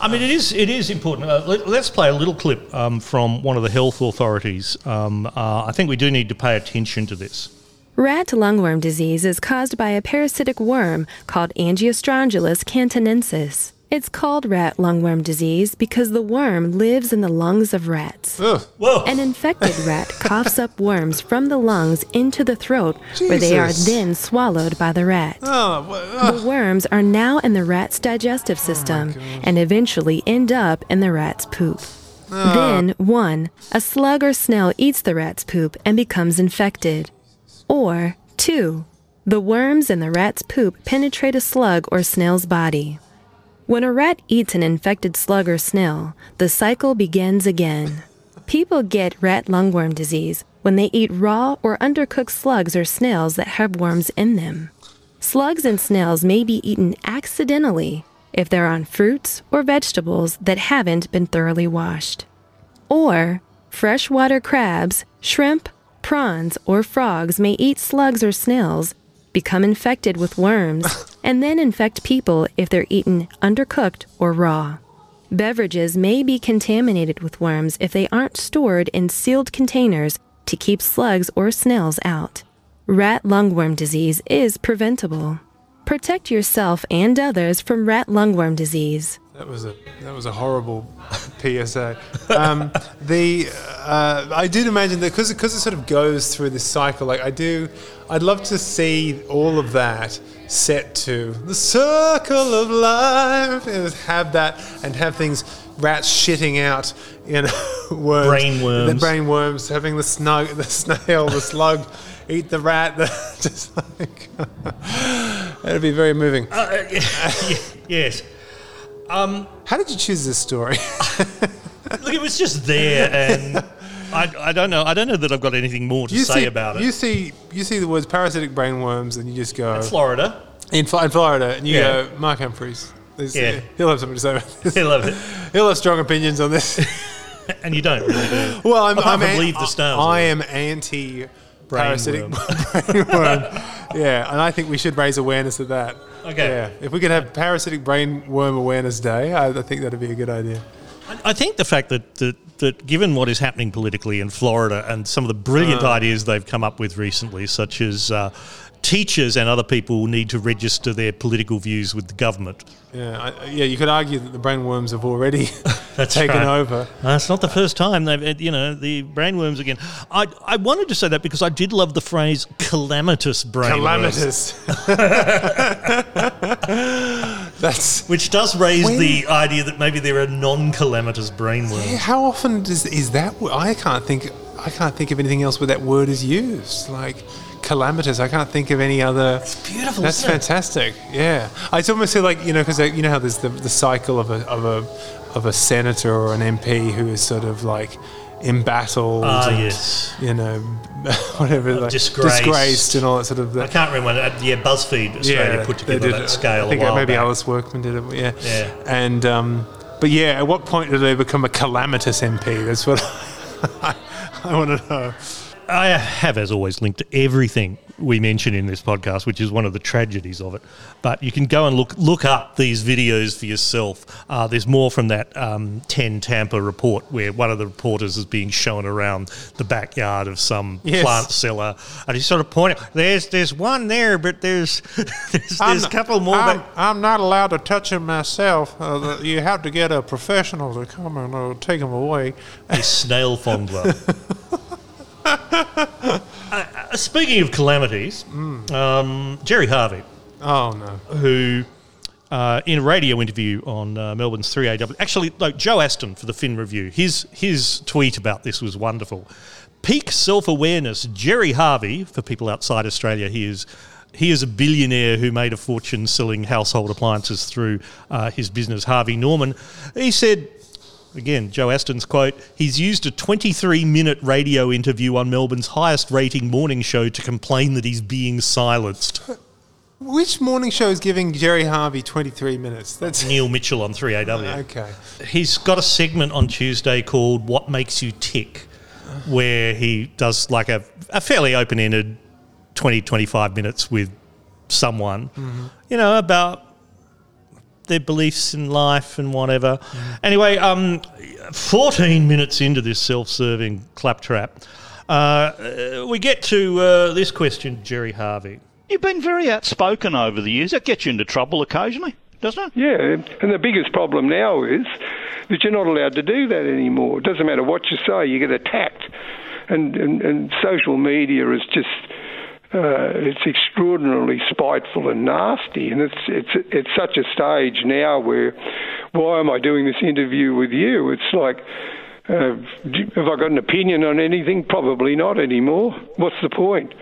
I mean, it is it is important. Uh, let, us play a little clip um, from one of the health authorities. Um, uh, I think we do need to pay attention to this. Rat lungworm disease is caused by a parasitic worm called Angiostrongylus cantonensis. It's called rat lungworm disease because the worm lives in the lungs of rats. Ugh. Whoa! An infected rat coughs up worms from the lungs into the throat, where they are then swallowed by the rat. Oh, well, The worms are now in the rat's digestive system and eventually end up in the rat's poop. Then, one, a slug or snail eats the rat's poop and becomes infected. Or, two, the worms in the rat's poop penetrate a slug or snail's body. When a rat eats an infected slug or snail, the cycle begins again. People get rat lungworm disease when they eat raw or undercooked slugs or snails that have worms in them. Slugs and snails may be eaten accidentally if they're on fruits or vegetables that haven't been thoroughly washed. Or freshwater crabs, shrimp, prawns, or frogs may eat slugs or snails, become infected with worms, and then infect people if they're eaten undercooked or raw. Beverages may be contaminated with worms if they aren't stored in sealed containers to keep slugs or snails out. Rat lungworm disease is preventable. Protect yourself and others from rat lungworm disease. That was a that was a horrible PSA. Um, the uh, I did imagine that because because it sort of goes through this cycle. Like I do, I'd love to see all of that set to the circle of life and have that and have things rats shitting out in know worms, Brain worms. the brain worms having the snug the snail the slug eat the rat the, just like that'd be very moving. Uh, yes. Um, How did you choose this story? Look, it was just there, and I, I don't know. I don't know that I've got anything more to say see, about it. You see, you see the words parasitic brain worms, and you just go Florida. in, in Florida, and you Yeah. go Mark Humphries. There's- Yeah. Uh, he'll have something to say. About this. He'll have it. He'll have strong opinions on this. and you don't really do. well, I'm, Apart I'm from leave the snails I am anti parasitic worm. brain worm. Yeah, and I think we should raise awareness of that. Okay. Yeah, if we could have parasitic brain worm awareness day, I, I think that'd be a good idea. I think the fact that, that that given what is happening politically in Florida and some of the brilliant Uh. ideas they've come up with recently, such as uh, teachers and other people need to register their political views with the government. Yeah, I, yeah. You could argue that the brain worms have already taken right. over. Uh, it's not the first time they've, you know, the brain worms again. I, I wanted to say that because I did love the phrase calamitous brain Calamitous. That's which does raise When- the idea that maybe there are non-calamitous brain worms. Yeah, how often does is that? I can't think. I can't think of anything else where that word is used. Like calamitous. I can't think of any other. It's beautiful, That's isn't it? fantastic. Yeah, I it's almost like you know because you know how there's the, the cycle of a of a of a senator or an MP who is sort of like embattled. Ah, and, yes. You know, whatever. like, disgraced. disgraced and all that sort of. I can't remember. when- uh, Yeah, BuzzFeed Australia put together did that it. scale I think maybe back. Alice Workman did it. Yeah. Yeah. And um, but yeah, at what point do they become a calamitous MP? That's what I, I want to know. I have, as always, linked to everything we mention in this podcast, which is one of the tragedies of it. But you can go and look look up these videos for yourself. Uh, there's more from that um, 10 Tampa report where one of the reporters is being shown around the backyard of some Yes. plant seller, and he's sort of pointing. There's there's one there, but there's there's, there's a couple more. I'm, back- I'm not allowed to touch them myself. Uh, the- you have to get a professional to come and uh, take them away. a snail fondler. Uh, speaking of calamities, um, Gerry Harvey. Oh no! Who, uh, in a radio interview on uh, Melbourne's 3AW, actually, like Joe Aston for the Fin Review, his his tweet about this was wonderful. Peak self awareness. Gerry Harvey, for people outside Australia, he is. He is a billionaire who made a fortune selling household appliances through uh, his business, Harvey Norman. He said, Again, Joe Aston's quote He's used a 23 minute radio interview on Melbourne's highest rating morning show to complain that he's being silenced. Which morning show is giving Gerry Harvey 23 minutes? That's Neil Mitchell on 3AW. Okay. He's got a segment on Tuesday called What Makes You Tick, where he does like a, a fairly open ended 20, 25 minutes with someone, Mhm. you know, about their beliefs in life and whatever. Anyway, um, 14 minutes into this self serving claptrap, uh, uh, we get to uh, this question, Gerry Harvey. You've been very outspoken over the years. That gets you into trouble occasionally, doesn't it? Yeah, and the biggest problem now is that you're not allowed to do that anymore. It doesn't matter what you say, you get attacked. And, and, and social media is just. Uh, it's extraordinarily spiteful and nasty, and it's it's it's such a stage now where, why am I doing this interview with you? It's like, uh, have I got an opinion on anything? Probably not anymore. What's the point?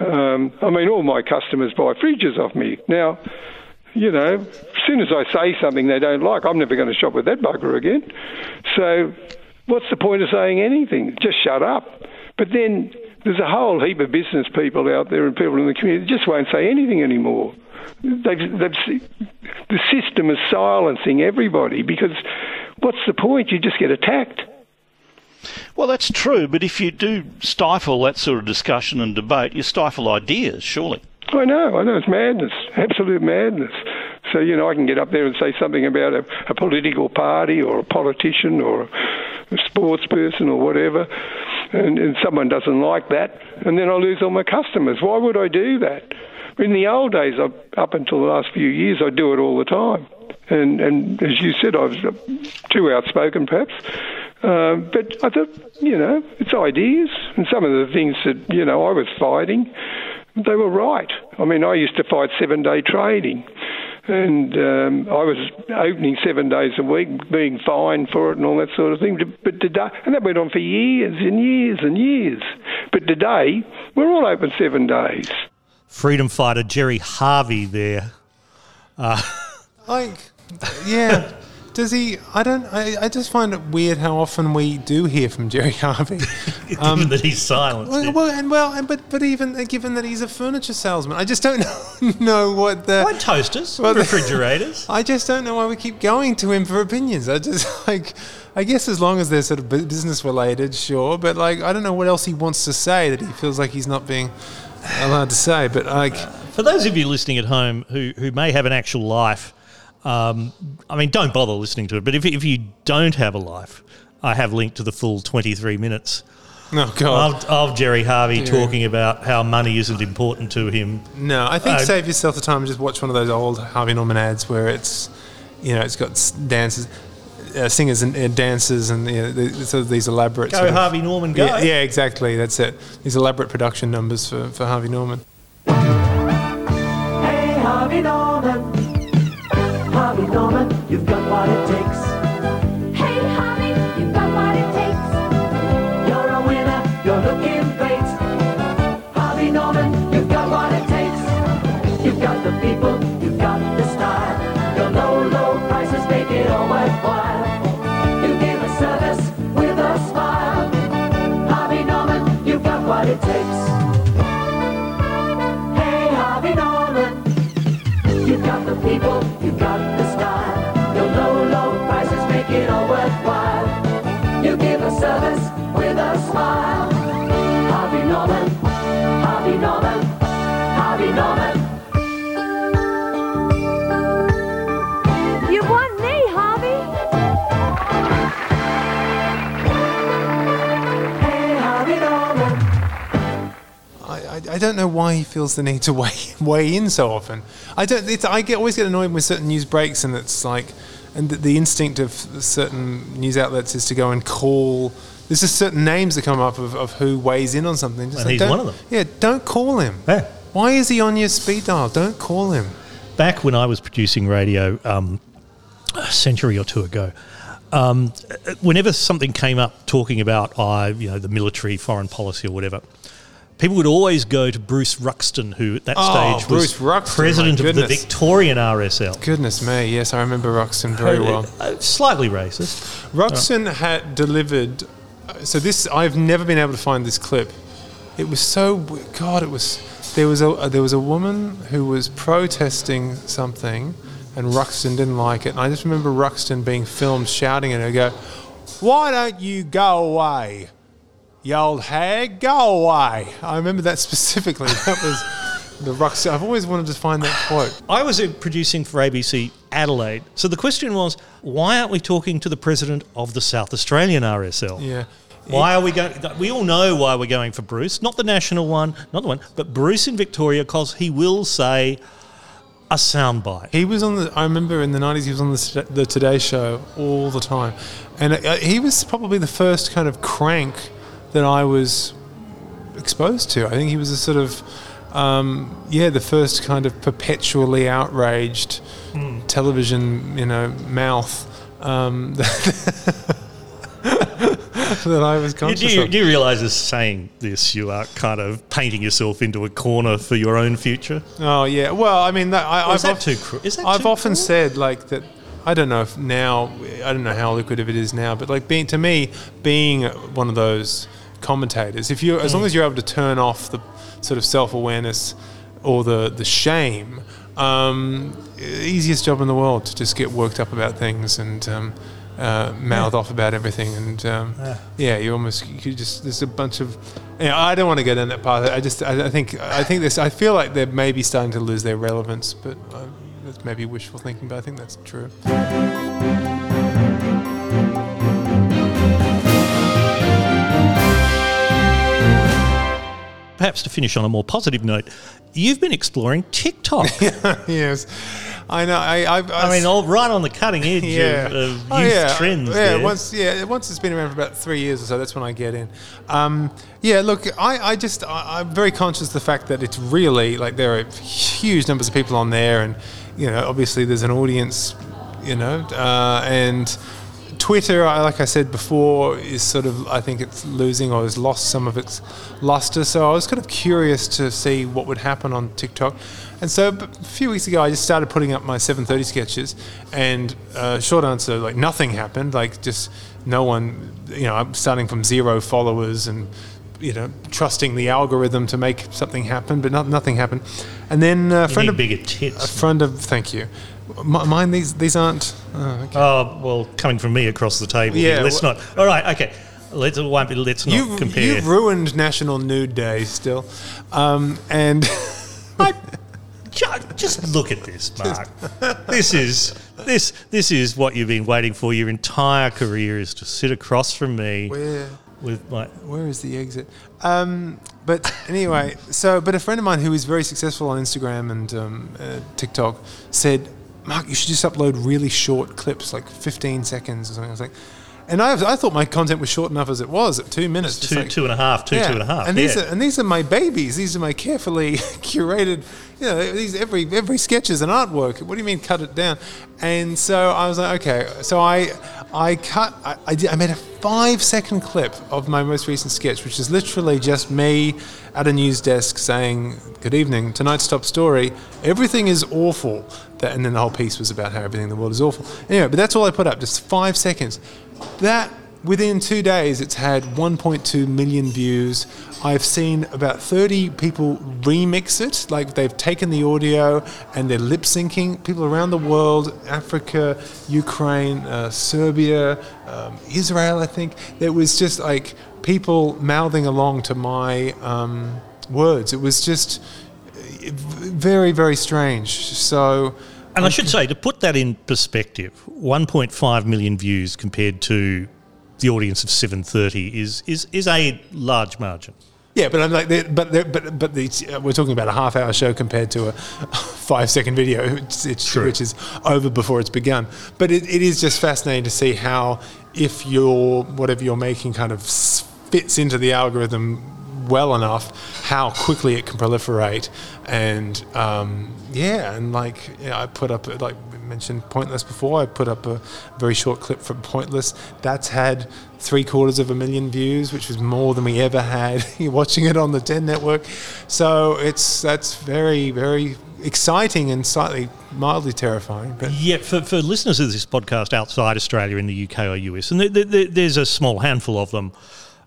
Um, I mean, all my customers buy fridges off me now you know, as soon as I say something they don't like, I'm never going to shop with that bugger again. So, what's the point of saying anything? Just shut up. But then there's a whole heap of business people out there and people in the community that just won't say anything anymore. They've, they've, the system is silencing everybody because what's the point? You just get attacked. Well, that's true, but if you do stifle that sort of discussion and debate, you stifle ideas, surely. I know, I know, it's madness, absolute madness. So, you know, I can get up there and say something about a, a political party or a politician or a sports person or whatever, and, and someone doesn't like that, and then I lose all my customers. Why would I do that? In the old days, up until the last few years, I do it all the time. And, and as you said, I was too outspoken, perhaps. Uh, but I thought, you know, it's ideas. And some of the things that, you know, I was fighting, they were right. I mean, I used to fight seven day trading. And um, I was opening seven days a week, being fined for it and all that sort of thing. But today, and that went on for years and years and years. But today, we're all open seven days. Freedom fighter Gerry Harvey there. Uh, Like, yeah. Does he? I don't. I, I just find it weird how often we do hear from Gerry Harvey. given that he's silent. Well, well, and well, and but but even uh, given that he's a furniture salesman, I just don't know, know what the Why toasters, what the- refrigerators. I just don't know why we keep going to him for opinions. I just like, I guess as long as they're sort of business related, sure. But like, I don't know what else he wants to say that he feels like he's not being allowed to say. But like, For those of you listening at home who, who may have an actual life, um, I mean, don't bother listening to it. But if, if you don't have a life, I have linked to the full 23 minutes oh god, of, of Gerry Harvey Gerry. talking about how money isn't important to him. no. I think Uh, save yourself the time and just watch one of those old Harvey Norman ads where it's, you know, it's got s- dances. Uh, singers and uh, dancers and you know, the, the- sort of these elaborate Go sort of- Harvey Norman, go. Yeah, yeah, exactly. That's it. These elaborate production numbers for, for Harvey Norman. Hey, Harvey Norman. Norman, you've got what it takes. Harvey Norman, Harvey Norman, Harvey Norman. You me, Harvey. Hey, Harvey Norman. I, I, don't know why he feels the need to weigh weigh in so often. I don't. I get always get annoyed with certain news breaks, and it's like, and the, the instinct of certain news outlets is to go and call. There's just certain names that come up of, of who weighs in on something. Just And like, he's one of them. Yeah, don't call him. Yeah. Why is he on your speed dial? Don't call him. Back when I was producing radio um, a century or two ago, um, whenever something came up talking about uh, you know the military, foreign policy, or whatever, people would always go to Bruce Ruxton, who at that Oh, stage was Ruxton, president of the. Victorian RSL. Goodness me, yes, I remember Ruxton very well. Uh, slightly racist. Ruxton had delivered. So this, I've never been able to find this clip. It was so God. It was there was a uh, there was a woman who was protesting something, and Ruxton didn't like it. And I just remember Ruxton being filmed shouting at her, "Go, why don't you go away, you old hag? Go away!" I remember that specifically. That was the Ruxton. I've always wanted to find that quote. I was producing for ABC Adelaide. So the question was, why aren't we talking to the president of the South Australian RSL? Yeah. Why are we going? We all know why we're going for Bruce, not the national one, not the one, but Bruce in Victoria, because he will say a soundbite. He was on the. I remember in the nineties, he was on the, the Today Show all the time, and uh, he was probably the first kind of crank that I was exposed to. I think he was a sort of, um, yeah, the first kind of perpetually outraged Hmm. television, you know, mouth. Um, that I was You, conscious do, you, of. do you realise as saying this, you are kind of painting yourself into a corner for your own future? Oh yeah. Well, I mean, that, I, I've that too is that I've too often cruel? said like that. I don't know if now. I don't know how lucrative it is now, but like being to me, being one of those commentators, if you, as long Mm. as you're able to turn off the sort of self awareness or the the shame, um, easiest job in the world to just get worked up about things and. Um, uh, mouth off about everything, and um, Yeah. yeah, you almost you could just there's a bunch of. You know, I don't want to go down that path. I just I, I think I think this. I feel like they're maybe starting to lose their relevance, but uh, maybe wishful thinking, but I think that's true. Perhaps to finish on a more positive note, you've been exploring TikTok. yes, I know. I, I, I mean, all right on the cutting edge yeah. of, of youth Oh, yeah. trends. Yeah, there. once yeah, once it's been around for about three years or so, that's when I get in. Um, yeah, look, I, I just I, I'm very conscious of the fact that it's really like there are huge numbers of people on there, and you know, obviously there's an audience, you know, uh, and. Twitter, like I said before, is sort of I think it's losing or has lost some of its luster. So I was kind of curious to see what would happen on TikTok, and so a few weeks ago I just started putting up my 7:30 sketches, and uh, short answer, like nothing happened. Like just no one, you know, I'm starting from zero followers and you know trusting the algorithm to make something happen, but not, nothing happened. And then uh, a friend of bigger tits. a friend of thank you. Mine these these aren't. Oh, okay. Oh well, coming from me across the table. Yeah, let's well- not. All right, okay. Let's it won't be. Let's not You've, compare. you've ruined National Nude Day still, um, and Ju- Just look at this, Mark. this is this this is what you've been waiting for your entire career is to sit across from me Where- with my. Where is the exit? Um, but anyway, so but a friend of mine who is very successful on Instagram and um, uh, TikTok said, "Mark, you should just upload really short clips, like 15 seconds or something." I was like. And I, I thought my content was short enough as it was at two minutes. It's two- two and a half, two, two and a half, And these yeah. are and these are my babies. These are my carefully curated. You know, these every every sketch is an artwork. What do you mean cut it down? And so I was like, okay. So I I cut. I I, did, I made a five second clip of my most recent sketch, which is literally just me at a news desk saying, "Good evening. Tonight's top story. Everything is awful." That, and then the whole piece was about how everything in the world is awful. Anyway, but that's all I put up. Just five seconds. That within two days, it's had 1.2 million views. I've seen about 30 people remix it, like they've taken the audio and they're lip syncing. People around the world, Africa, Ukraine, uh, Serbia, um, Israel, I think. There was just like people mouthing along to my um, words. It was just uh, very, very strange. So. And I should say, to put that in perspective, 1.5 million views compared to the audience of 730 is is is a large margin. Yeah, but I'm like, but but but the, uh, we're talking about a half-hour show compared to a five-second video, it's, it's, which is over before it's begun. But it, it is just fascinating to see how, if your whatever you're making kind of fits into the algorithm well enough, how quickly it can proliferate. And um, yeah, and like you know, I put up like mentioned Pointless before. I put up a very short clip from Pointless. That's had three quarters of a million views, which was more than we ever had watching it on the Ten Network. So it's that's very very exciting and slightly mildly terrifying. But Yeah, for, for listeners of this podcast outside Australia in the UK or US, and there, there, there's a small handful of them,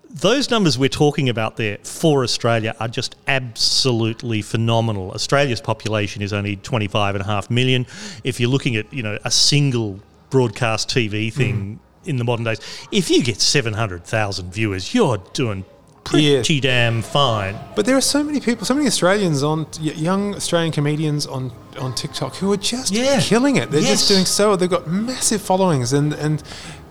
those numbers we're talking about there for Australia are just absolutely phenomenal. Australia's population is only 25.5 million. If you're looking at, you know, a single broadcast TV thing hmm. in the modern days, if you get 700,000 viewers, you're doing pretty damn fine. But there are so many people, so many Australians on young Australian comedians on on TikTok who are just yeah. killing it. They're just doing so. They've got massive followings, and and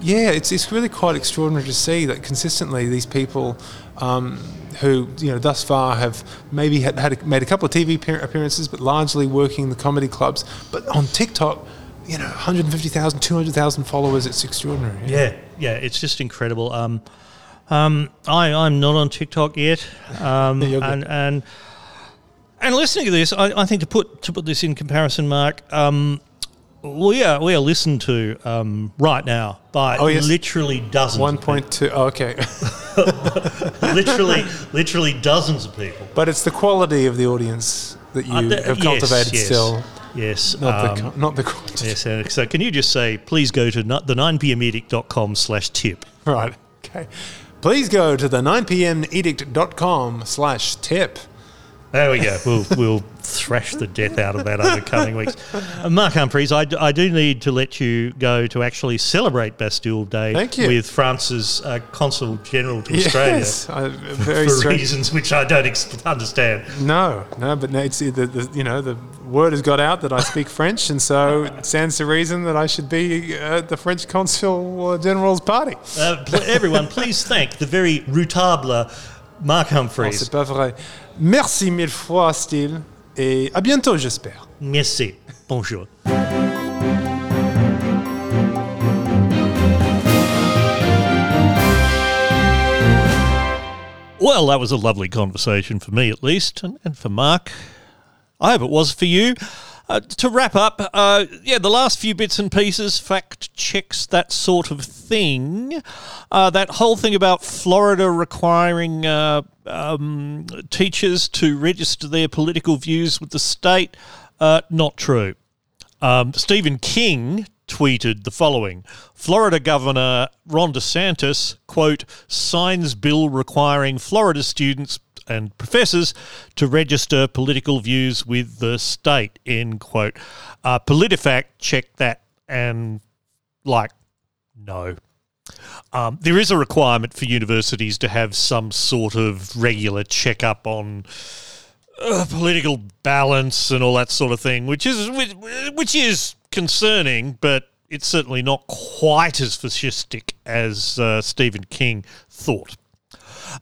yeah, it's it's really quite extraordinary to see that consistently these people. Um, who you know thus far have maybe had, had made a couple of TV appearances, but largely working in the comedy clubs. But on TikTok, you know, 150,000, 200,000 followers. It's extraordinary. Yeah, yeah, it's just incredible. Um, um, I, I'm not on TikTok yet, um, and and and listening to this, I, I think to put to put this in comparison, Mark, um, we are we are listened to um, right now by Oh, yes. literally dozens. One point two. Oh, okay. literally, literally dozens of people. But it's the quality of the audience that you Uh, th- have yes, cultivated yes, still. Yes, Not the um, co- not the quantity. Yes, uh, so can you just say, please go to the 9pmedict.com slash tip. Right. Okay. Please go to the 9pmedict.com slash tip. There we go. We'll, we'll thrash the death out of that over coming weeks. Uh, Mark Humphries, I, d- I do need to let you go to actually celebrate Bastille Day Thank you. with France's uh, Consul General to Australia Yes, I- very for strange. reasons which I don't ex- understand. No, no, but no, it's the, the you know the word has got out that I speak French, and so it stands to reason that I should be at the French Consul General's party. Uh, pl- everyone, please thank the very routable Mark Oh, Humphries. c'est pas vrai. Merci mille fois, Steele, et à bientôt, j'espère. Merci. Bonjour. Well, that was a lovely conversation for me, at least, and, and for Mark. I hope it was for you. Uh, to wrap up, uh, yeah, the last few bits and pieces, fact checks, that sort of thing. Uh, that whole thing about Florida requiring uh, um, teachers to register their political views with the state, uh, not true. Um, Stephen King tweeted the following Florida Governor Ron DeSantis, quote, signs bill requiring Florida students and professors to register political views with the state, end quote. Uh, PolitiFact checked that and, like, no. Um, there is a requirement for universities to have some sort of regular checkup on uh, political balance and all that sort of thing, which is which, which is concerning, but it's certainly not quite as fascistic as uh, Stephen King thought.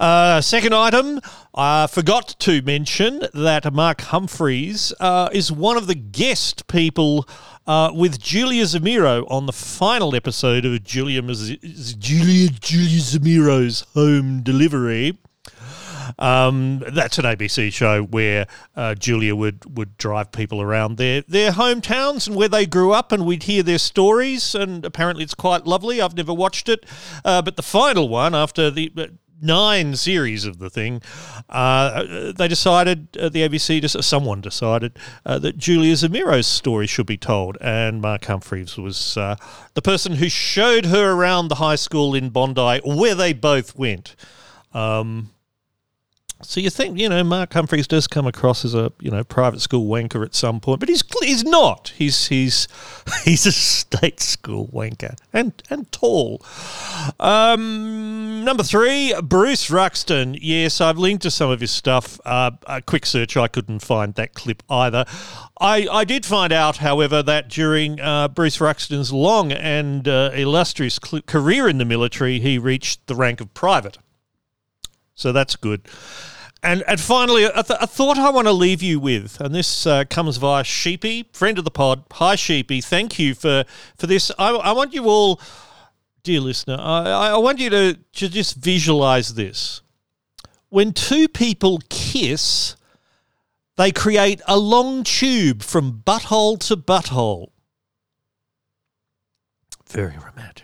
Uh, second item, I forgot to mention that Mark Humphries uh, is one of the guest people uh, with Julia Zemiro on the final episode of Julia, Julia, Julia Zemiro's Home Delivery. Um, that's an ABC show where uh, Julia would, would drive people around their, their hometowns and where they grew up, and we'd hear their stories. And apparently, it's quite lovely. I've never watched it, uh, but the final one after the nine series of the thing, uh, they decided uh, the ABC, just someone decided uh, that Julia Zemiro's story should be told, and Mark Humphries was uh, the person who showed her around the high school in Bondi, where they both went. Um, so you think you know Mark Humphries does come across as a you know private school wanker at some point, but he's he's not. He's he's he's a state school wanker and and tall. Um, number three, Bruce Ruxton. Yes, I've linked to some of his stuff. Uh, a quick search, I couldn't find that clip either. I, I did find out, however, that during uh, Bruce Ruxton's long and uh, illustrious cl- career in the military, he reached the rank of private. So that's good. And and finally, a, th- a thought I want to leave you with, and this uh, comes via Sheepy, friend of the pod. Hi, Sheepy. Thank you for for this. I, I want you all, dear listener, I, I want you to, to just visualize this. When two people kiss, they create a long tube from butthole to butthole. Very romantic.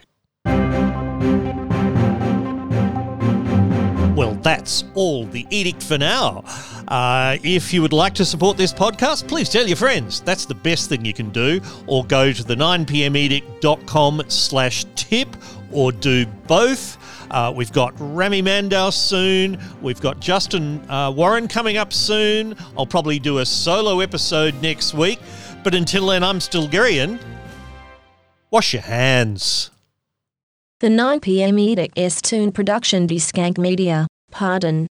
Well, that's all the edict for now. Uh, if you would like to support this podcast, please tell your friends. That's the best thing you can do. Or go to the 9pmedict.com slash tip or do both. Uh, we've got Rami Mandow soon. We've got Justin uh, Warren coming up soon. I'll probably do a solo episode next week. But until then, I'm Stilgherrian. Wash your hands. The 9pm edict is tune production by Skank Media. Pardon.